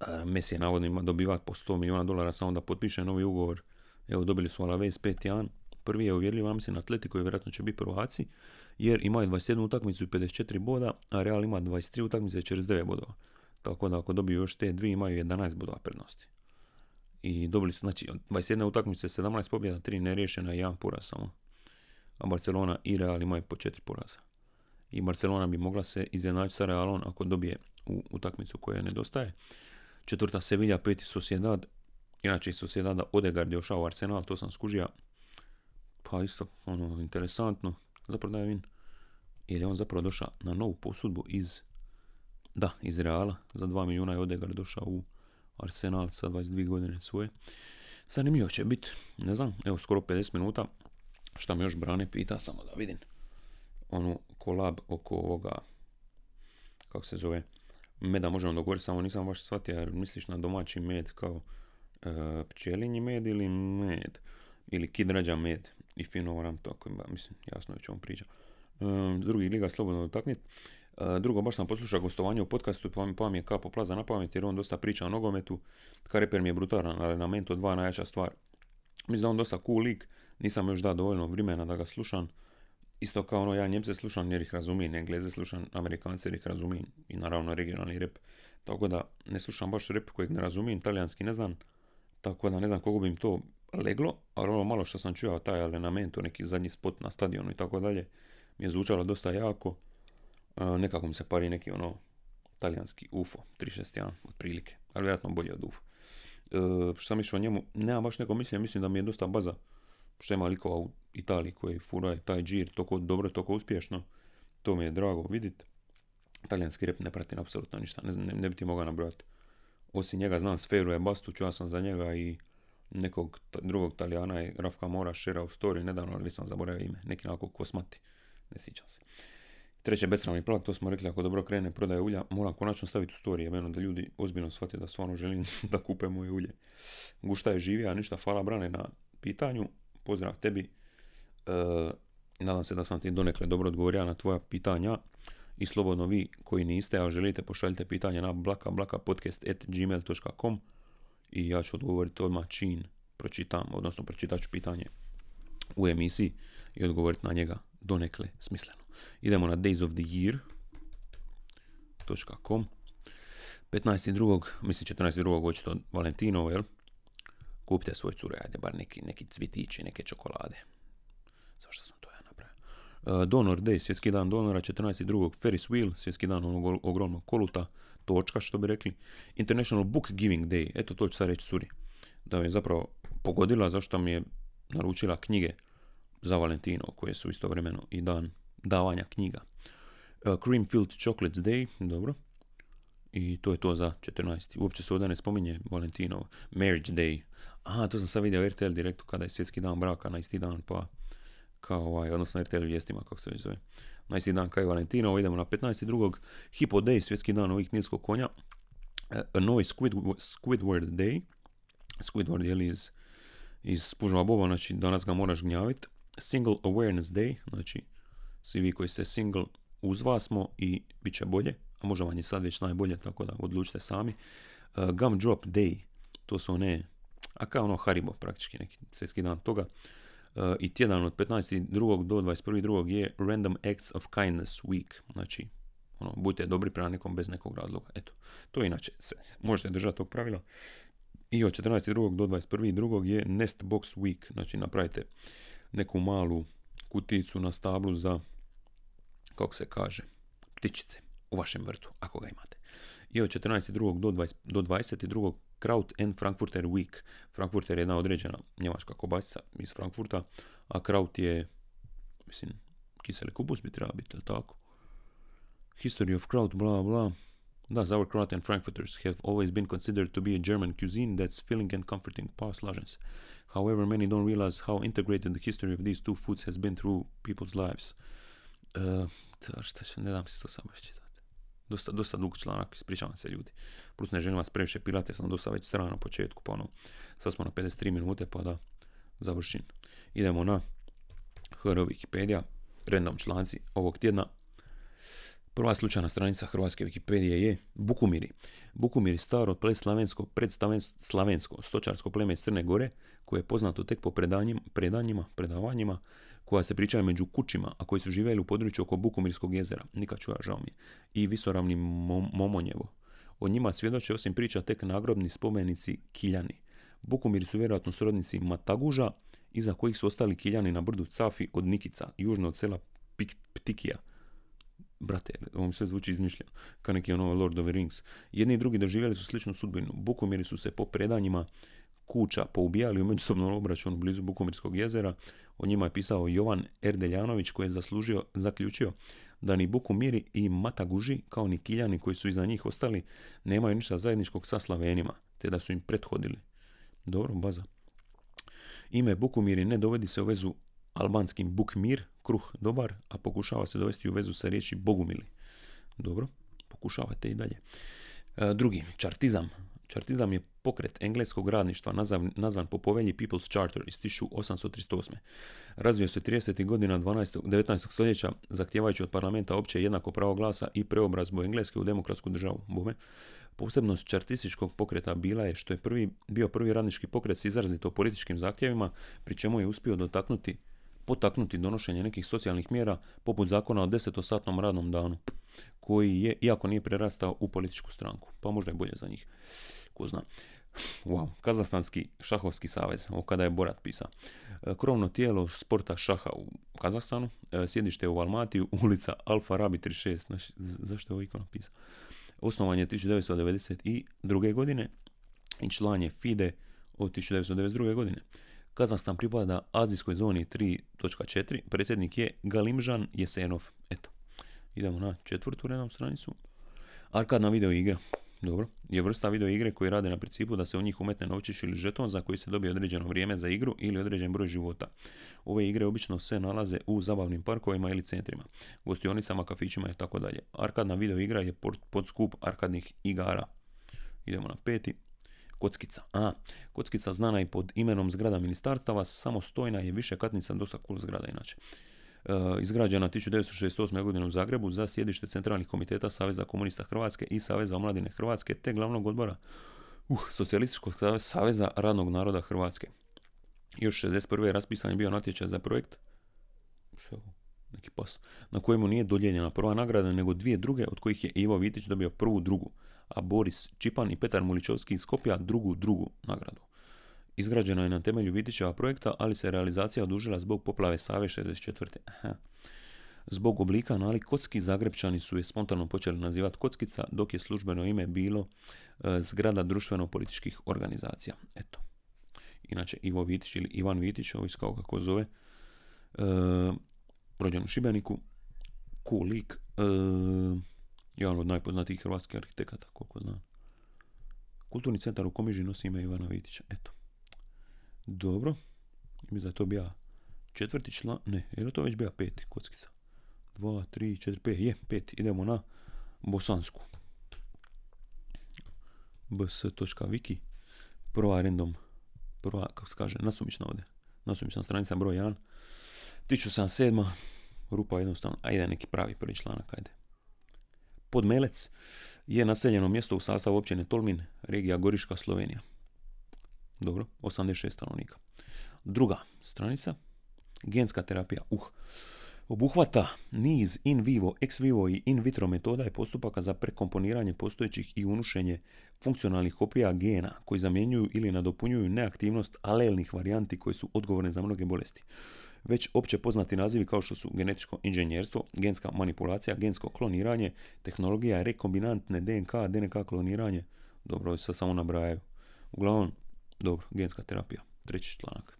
E, Messi je navodno ima dobivati po 100 milijuna dolara samo da potpiše novi ugovor. Evo dobili su Alaves 5-1. Prvi je uvjerljiv, mislim, Atletico i vjerojatno će biti prvaci, jer imaju 21 utakmicu i 54 boda, a Real ima 23 utakmice i 49 bodova. Tako da ako dobiju još te dvije, imaju 11 bodova prednosti. I dobili su, znači, 21 utakmice, 17 pobjeda, 3 neriješena i 1 poraz samo. A Barcelona i Real imaju po 4 poraza. I Barcelona bi mogla se izjednačiti sa Realom ako dobije u utakmicu koja nedostaje. Četvrta Sevilla, peti Sociedad. Inače, Sociedada Odegaard je ošao u Arsenal, to sam skužio pa isto, ono, interesantno, zapravo da je vin, jer je on zapravo došao na novu posudbu iz, da, iz Reala, za 2 milijuna je Odegar došao u Arsenal sa 22 godine svoje. Zanimljivo će biti, ne znam, evo skoro 50 minuta, šta mi još Brane pita, samo da vidim, onu kolab oko ovoga, kako se zove, meda možemo dogovoriti, samo nisam baš shvatio, jer misliš na domaći med kao e, pčelinji med ili med, ili kidrađa med i fino to, mislim, jasno je čemu priča. Um, drugi liga slobodno dotaknit. Uh, drugo, baš sam poslušao gostovanje u podcastu, pa mi, pa mi je kapo plaza na pamet, jer on dosta priča o nogometu. Kareper mi je brutalan, ali na mento dva najjača stvar. Mislim da on dosta cool lik, nisam još dao dovoljno vremena da ga slušam. Isto kao ono, ja Njemce slušam jer ih razumijem, Engleze slušam, Amerikance jer ih razumijem i naravno regionalni rep. Tako da ne slušam baš rep kojeg ne razumijem, talijanski ne znam. Tako da ne znam koliko bi im to leglo, ali ono malo što sam čuo taj elementu, neki zadnji spot na stadionu i tako dalje, mi je zvučalo dosta jako. E, nekako mi se pari neki ono talijanski UFO 361 otprilike, ali vjerojatno bolje od UFO. E, što sam o njemu, nema baš neko mišljenje, mislim da mi je dosta baza što ima likova u Italiji koji furaju taj džir toko dobro, toko uspješno. To mi je drago vidjeti. Talijanski rep ne pratim apsolutno ništa, ne, ne, ne bi ti mogao nabrojati. Osim njega znam sferu je Bastu, čuo sam za njega i nekog drugog Talijana je Rafka Mora šera u story nedavno, ali sam zaboravio ime, neki onako kosmati, ne sjećam se. Treće, besramni plak, to smo rekli, ako dobro krene prodaje ulja, moram konačno staviti u story, jebeno da ljudi ozbiljno shvate da stvarno želim da kupe moje ulje. Gušta je živija, ništa, hvala Brane na pitanju, pozdrav tebi. E, nadam se da sam ti donekle dobro odgovorio na tvoja pitanja. I slobodno vi koji niste, a želite pošaljite pitanje na blaka blaka podcast at gmail.com i ja ću odgovoriti odmah čin pročitam, odnosno pročitat ću pitanje u emisiji i odgovoriti na njega donekle smisleno. Idemo na daysoftheyear.com 15.2. mislim 14.2. očito Valentinovo, jel? Kupite svoj cure, ajde, bar neki, neki cvitići, neke čokolade. Zašto sam to ja napravio? Uh, Donor Day, svjetski dan donora, 14.2. Ferris Wheel, svjetski dan onog ogromnog koluta, točka što bi rekli. International Book Giving Day, eto to ću sad reći curi. Da mi je zapravo pogodila zašto mi je naručila knjige za Valentino, koje su istovremeno i dan davanja knjiga. Uh, Cream Filled Chocolates Day, dobro. I to je to za 14. Uopće se ovdje ne spominje Valentinov. Marriage Day. Aha, to sam sad vidio RTL direktu kada je svjetski dan braka na isti dan, pa kao ovaj, odnosno RTL vijestima, kako se zove. Na isti dan kao i Valentino, idemo na 15. Hippo Day, svjetski dan ovih nilskog konja. Uh, a Squid, Squidward Day. Squidward je iz, iz Spužva Boba, znači danas ga moraš gnjaviti. Single Awareness Day, znači svi vi koji ste single uz vas smo i bit će bolje, a možda vam je sad već najbolje, tako da odlučite sami. Uh, Gum Drop Day, to su one, a kao ono Haribo praktički neki svjetski dan toga. Uh, I tjedan od 15.2. do 21.2. je Random Acts of Kindness Week, znači ono, budite dobri prema nekom bez nekog razloga. Eto, to inače se možete držati tog pravila. I od 14.2. do 21.2. je Nest Box Week, znači napravite neku malu kuticu na stablu za, kako se kaže, ptičice u vašem vrtu, ako ga imate. I od 14.2. do, 20, do 22. Kraut and Frankfurter Week. Frankfurter je jedna određena njemačka kobasica iz Frankfurta, a Kraut je, mislim, kiseli kubus bi trebao biti, tako? History of Kraut, bla bla. Da, sauerkraut and frankfurters have always been considered to be a German cuisine that's filling and comforting. Pa, slažem se. However, many don't realize how integrated the history of these two foods has been through people's lives. Uh, šta će, ne dam se to samo čitati. Dosta, dosta dug članak, ispričavam se ljudi. Plus ne želim vas previše pilati, sam dosta već strana na početku, pa ono, sad smo na 53 minute, pa da završim. Idemo na HR Wikipedia, random članci ovog tjedna. Prva slučajna stranica hrvatske Wikipedije je Bukumiri. Bukumiri staro predslavensko, predslavensko stočarsko pleme iz Crne Gore, koje je poznato tek po predanjima, predanjima, predavanjima, koja se pričaju među kućima, a koji su živjeli u području oko Bukumirskog jezera, nikad čuja žao mi, i visoravni Momonjevo. O njima svjedoče osim priča tek nagrobni spomenici Kiljani. Bukumiri su vjerojatno srodnici Mataguža, iza kojih su ostali Kiljani na brdu Cafi od Nikica, južno od sela Ptikija brate, ovom sve zvuči izmišljeno, kao neki ono Lord of the Rings. Jedni i drugi doživjeli su sličnu sudbinu. Bukomiri su se po predanjima kuća poubijali u međusobnom obračunu blizu Bukomirskog jezera. O njima je pisao Jovan Erdeljanović koji je zaslužio, zaključio da ni Bukumiri i Mataguži, kao ni Kiljani koji su iza njih ostali, nemaju ništa zajedničkog sa Slavenima, te da su im prethodili. Dobro, baza. Ime Bukumiri ne dovodi se u vezu albanskim bukmir, kruh dobar, a pokušava se dovesti u vezu sa riječi bogumili. Dobro, pokušavate i dalje. E, drugi, čartizam. Čartizam je pokret engleskog radništva nazvan, nazvan po povelji People's Charter iz 1838. Razvio se 30. godina 12. 19. stoljeća zahtijevajući od parlamenta opće jednako pravo glasa i preobrazbu Engleske u demokratsku državu. Bome. Posebnost čartističkog pokreta bila je što je prvi, bio prvi radnički pokret s izrazito političkim zahtjevima, pri čemu je uspio dotaknuti potaknuti donošenje nekih socijalnih mjera poput zakona o desetosatnom radnom danu, koji je, iako nije prerastao u političku stranku, pa možda je bolje za njih, ko zna. Wow, Kazahstanski šahovski savez, ovo kada je Borat pisao. E, krovno tijelo sporta šaha u Kazahstanu, e, sjedište u Almati, ulica Alfa Rabi 36, znači, zašto je ovo iko napisao? Osnovan je 1992. godine i član je FIDE od 1992. godine. Kazahstan pripada azijskoj zoni 3.4, predsjednik je Galimžan Jesenov. Eto, idemo na četvrtu redom stranicu. Arkadna video igra. Dobro, je vrsta video igre koji rade na principu da se u njih umetne novčić ili žeton za koji se dobije određeno vrijeme za igru ili određen broj života. Ove igre obično se nalaze u zabavnim parkovima ili centrima, gostionicama, kafićima i tako dalje. Arkadna video igra je pod skup arkadnih igara. Idemo na peti. Kockica. A, Kockica znana i pod imenom zgrada ministarstava, samostojna je više katnica, dosta cool zgrada inače. E, izgrađena 1968. godine u Zagrebu za sjedište centralnih komiteta Saveza komunista Hrvatske i Saveza omladine Hrvatske te glavnog odbora uh, Socijalističkog saveza radnog naroda Hrvatske. Još 61. raspisan je bio natječaj za projekt što neki pas, na kojemu nije dodijeljena prva nagrada, nego dvije druge, od kojih je Ivo Vitić dobio prvu drugu, a Boris Čipan i Petar Muličovski iz Skopja drugu drugu nagradu. Izgrađeno je na temelju Vitićeva projekta, ali se realizacija odužila zbog poplave Save 64. Aha. Zbog oblika nalik kocki, Zagrebčani su je spontano počeli nazivati kockica, dok je službeno ime bilo e, zgrada društveno-političkih organizacija. Eto. Inače, Ivo Vitić ili Ivan Vitić, ovo kao kako zove, e, rođen u Šibeniku, cool lik, e, jedan od najpoznatijih hrvatskih arhitekata, koliko znam. Kulturni centar u Komiži nosi ime Ivana Vitića, eto. Dobro, mislim da je to bio četvrti član, ne, je li to već bio peti kockica? 2, 3, 4, 5, je, pet. Idemo na bosansku. bs.wiki prva random, prva, kako se kaže, nasumična ovdje. Nasumična stranica broj 1. 1077. Rupa jednostavno, ajde neki pravi prvi članak, ajde. Podmelec je naseljeno mjesto u sastavu općine Tolmin, regija Goriška, Slovenija. Dobro, 86 stanovnika. Druga stranica, genska terapija. Uh, obuhvata niz in vivo, ex vivo i in vitro metoda i postupaka za prekomponiranje postojećih i unušenje funkcionalnih kopija gena koji zamjenjuju ili nadopunjuju neaktivnost alelnih varijanti koji su odgovorne za mnoge bolesti. Već opće poznati nazivi kao što su genetičko inženjerstvo, genska manipulacija, gensko kloniranje, tehnologija rekombinantne DNK, DNK kloniranje, dobro, se samo nabrajaju. Uglavnom, dobro, genska terapija, treći članak.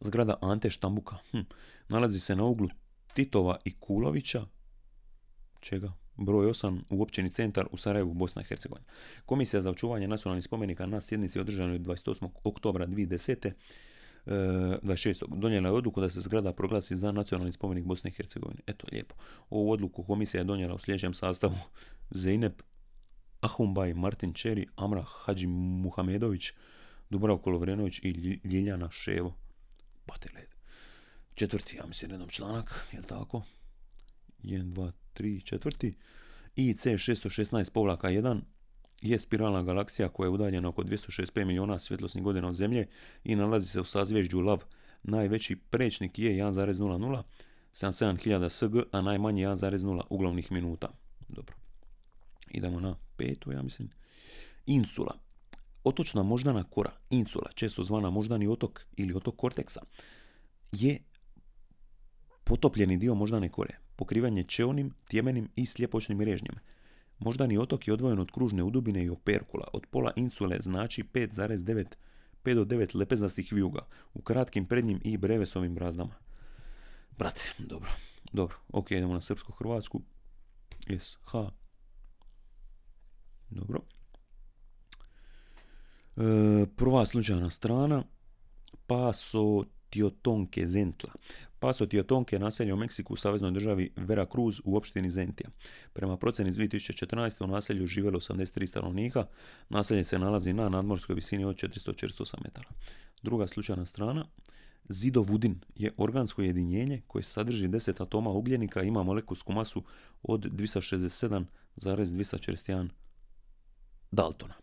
Zgrada Ante Štambuka. Hm. Nalazi se na uglu Titova i Kulovića. Čega? Broj 8 u općini centar u Sarajevu, Bosna i Hercegovina. Komisija za očuvanje nacionalnih spomenika na sjednici održanoj 28. oktobra 2010. 26. donijela je odluku da se zgrada proglasi za nacionalni spomenik Bosne i Hercegovine. Eto, lijepo. Ovu odluku komisija je donijela u sljedećem sastavu Zeynep Ahumbaj, Martin Čeri, Amra Hadži Muhamedović, Dubravko Lovrenović i Ljiljana Ševo. Bateled. Četvrti, ja mislim, jednom članak, je li tako? 1, 2, 3, četvrti. IC 616 povlaka 1 je spiralna galaksija koja je udaljena oko 265 milijuna svjetlosnih godina od Zemlje i nalazi se u sazvježđu Lav. Najveći prečnik je 1,00, 77.000 SG, a najmanji 1,0 uglavnih minuta. Dobro. Idemo na petu, ja mislim. Insula. Otočna moždana kora, insula, često zvana moždani otok ili otok korteksa, je potopljeni dio moždane kore, pokrivanje čeonim, tjemenim i sljepočnim režnjem. Moždani otok je odvojen od kružne udubine i operkula. Od pola insule znači 5,9 5 do 9 lepezastih vijuga u kratkim prednjim i brevesovim brazdama. Brate, dobro, dobro. Ok, idemo na srpsko-hrvatsku. SH. Dobro. E, prva slučajna strana, Paso Tiotonke Zentla. Paso Tiotonke je naselje u Meksiku u saveznoj državi Veracruz u opštini Zentija. Prema procjeni iz 2014. u naselju živjelo 83 stanovnika. Naselje se nalazi na nadmorskoj visini od 400-408 metara. Druga slučajna strana, Zidovudin je organsko jedinjenje koje sadrži 10 atoma ugljenika i ima molekulsku masu od 267,241 Daltona.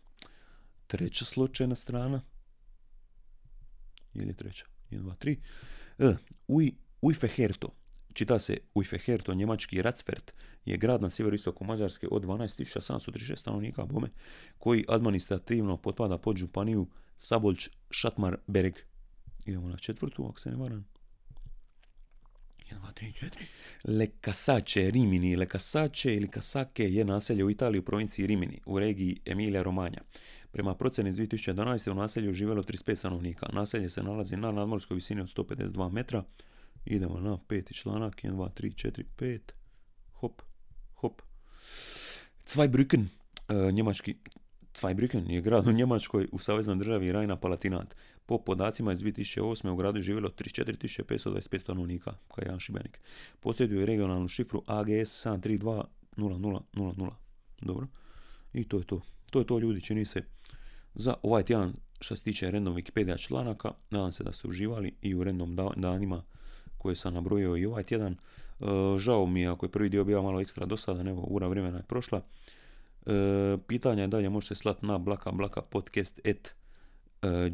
Treća slučajna strana. Je li treća? 1, 2, 3. E, Uj, Ujfeherto. Čita se Ujfeherto, njemački Racfert, je grad na sjeveroistoku Mađarske od 12.736 stanovnika bome, koji administrativno potpada pod županiju Sabolč Šatmar Bereg. Idemo na četvrtu, ako se ne varam. 1, 2, 3, 4. Le Casace Rimini. Le Casace ili Casake je naselje u Italiji u provinciji Rimini, u regiji Emilia Romagna. Prema procjeni iz 2011. u naselju živjelo 35 stanovnika. Naselje se nalazi na nadmorskoj visini od 152 metra. Idemo na peti članak. 1, 2, 3, 4, 5. Hop, hop. Zweibrücken, e, njemački Zweibrücken je grad u Njemačkoj u saveznoj državi Rajna Palatinat. Po podacima iz 2008. u gradu je živjelo 34.525 stanovnika, kao jedan šibenik. Posjeduje regionalnu šifru AGS 732 0000. Dobro. I to je to. To je to ljudi, čini se za ovaj tjedan što se tiče random Wikipedia članaka. Nadam se da ste uživali i u random danima koje sam nabrojio i ovaj tjedan. E, žao mi je ako je prvi dio bio malo ekstra dosadan, evo ura vremena je prošla. E, pitanja dalje možete slati na blaka blaka podcast at e,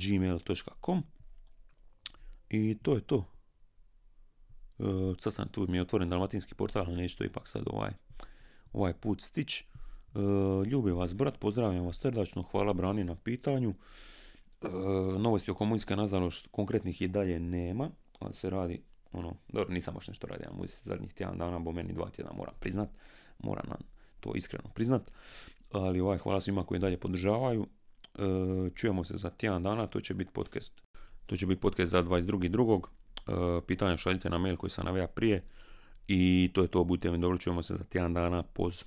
i to je to. Sad sam tu mi je otvoren dalmatinski portal, ali neću to ipak sad ovaj, ovaj put stić. Ljubim vas brat, pozdravljam vas srdačno, hvala Brani na pitanju. Novosti oko muzika nažalost konkretnih i dalje nema, ali se radi ono, dobro, nisam baš nešto radio na zadnjih tjedan dana, bo meni dva tjedna moram priznat, moram nam to iskreno priznat, ali ovaj, hvala svima koji dalje podržavaju, e, čujemo se za tjedan dana, to će biti podcast, to će biti podcast za 22.2. E, pitanja šaljite na mail koji sam navija prije i to je to, budite mi dobro, čujemo se za tjedan dana, poz.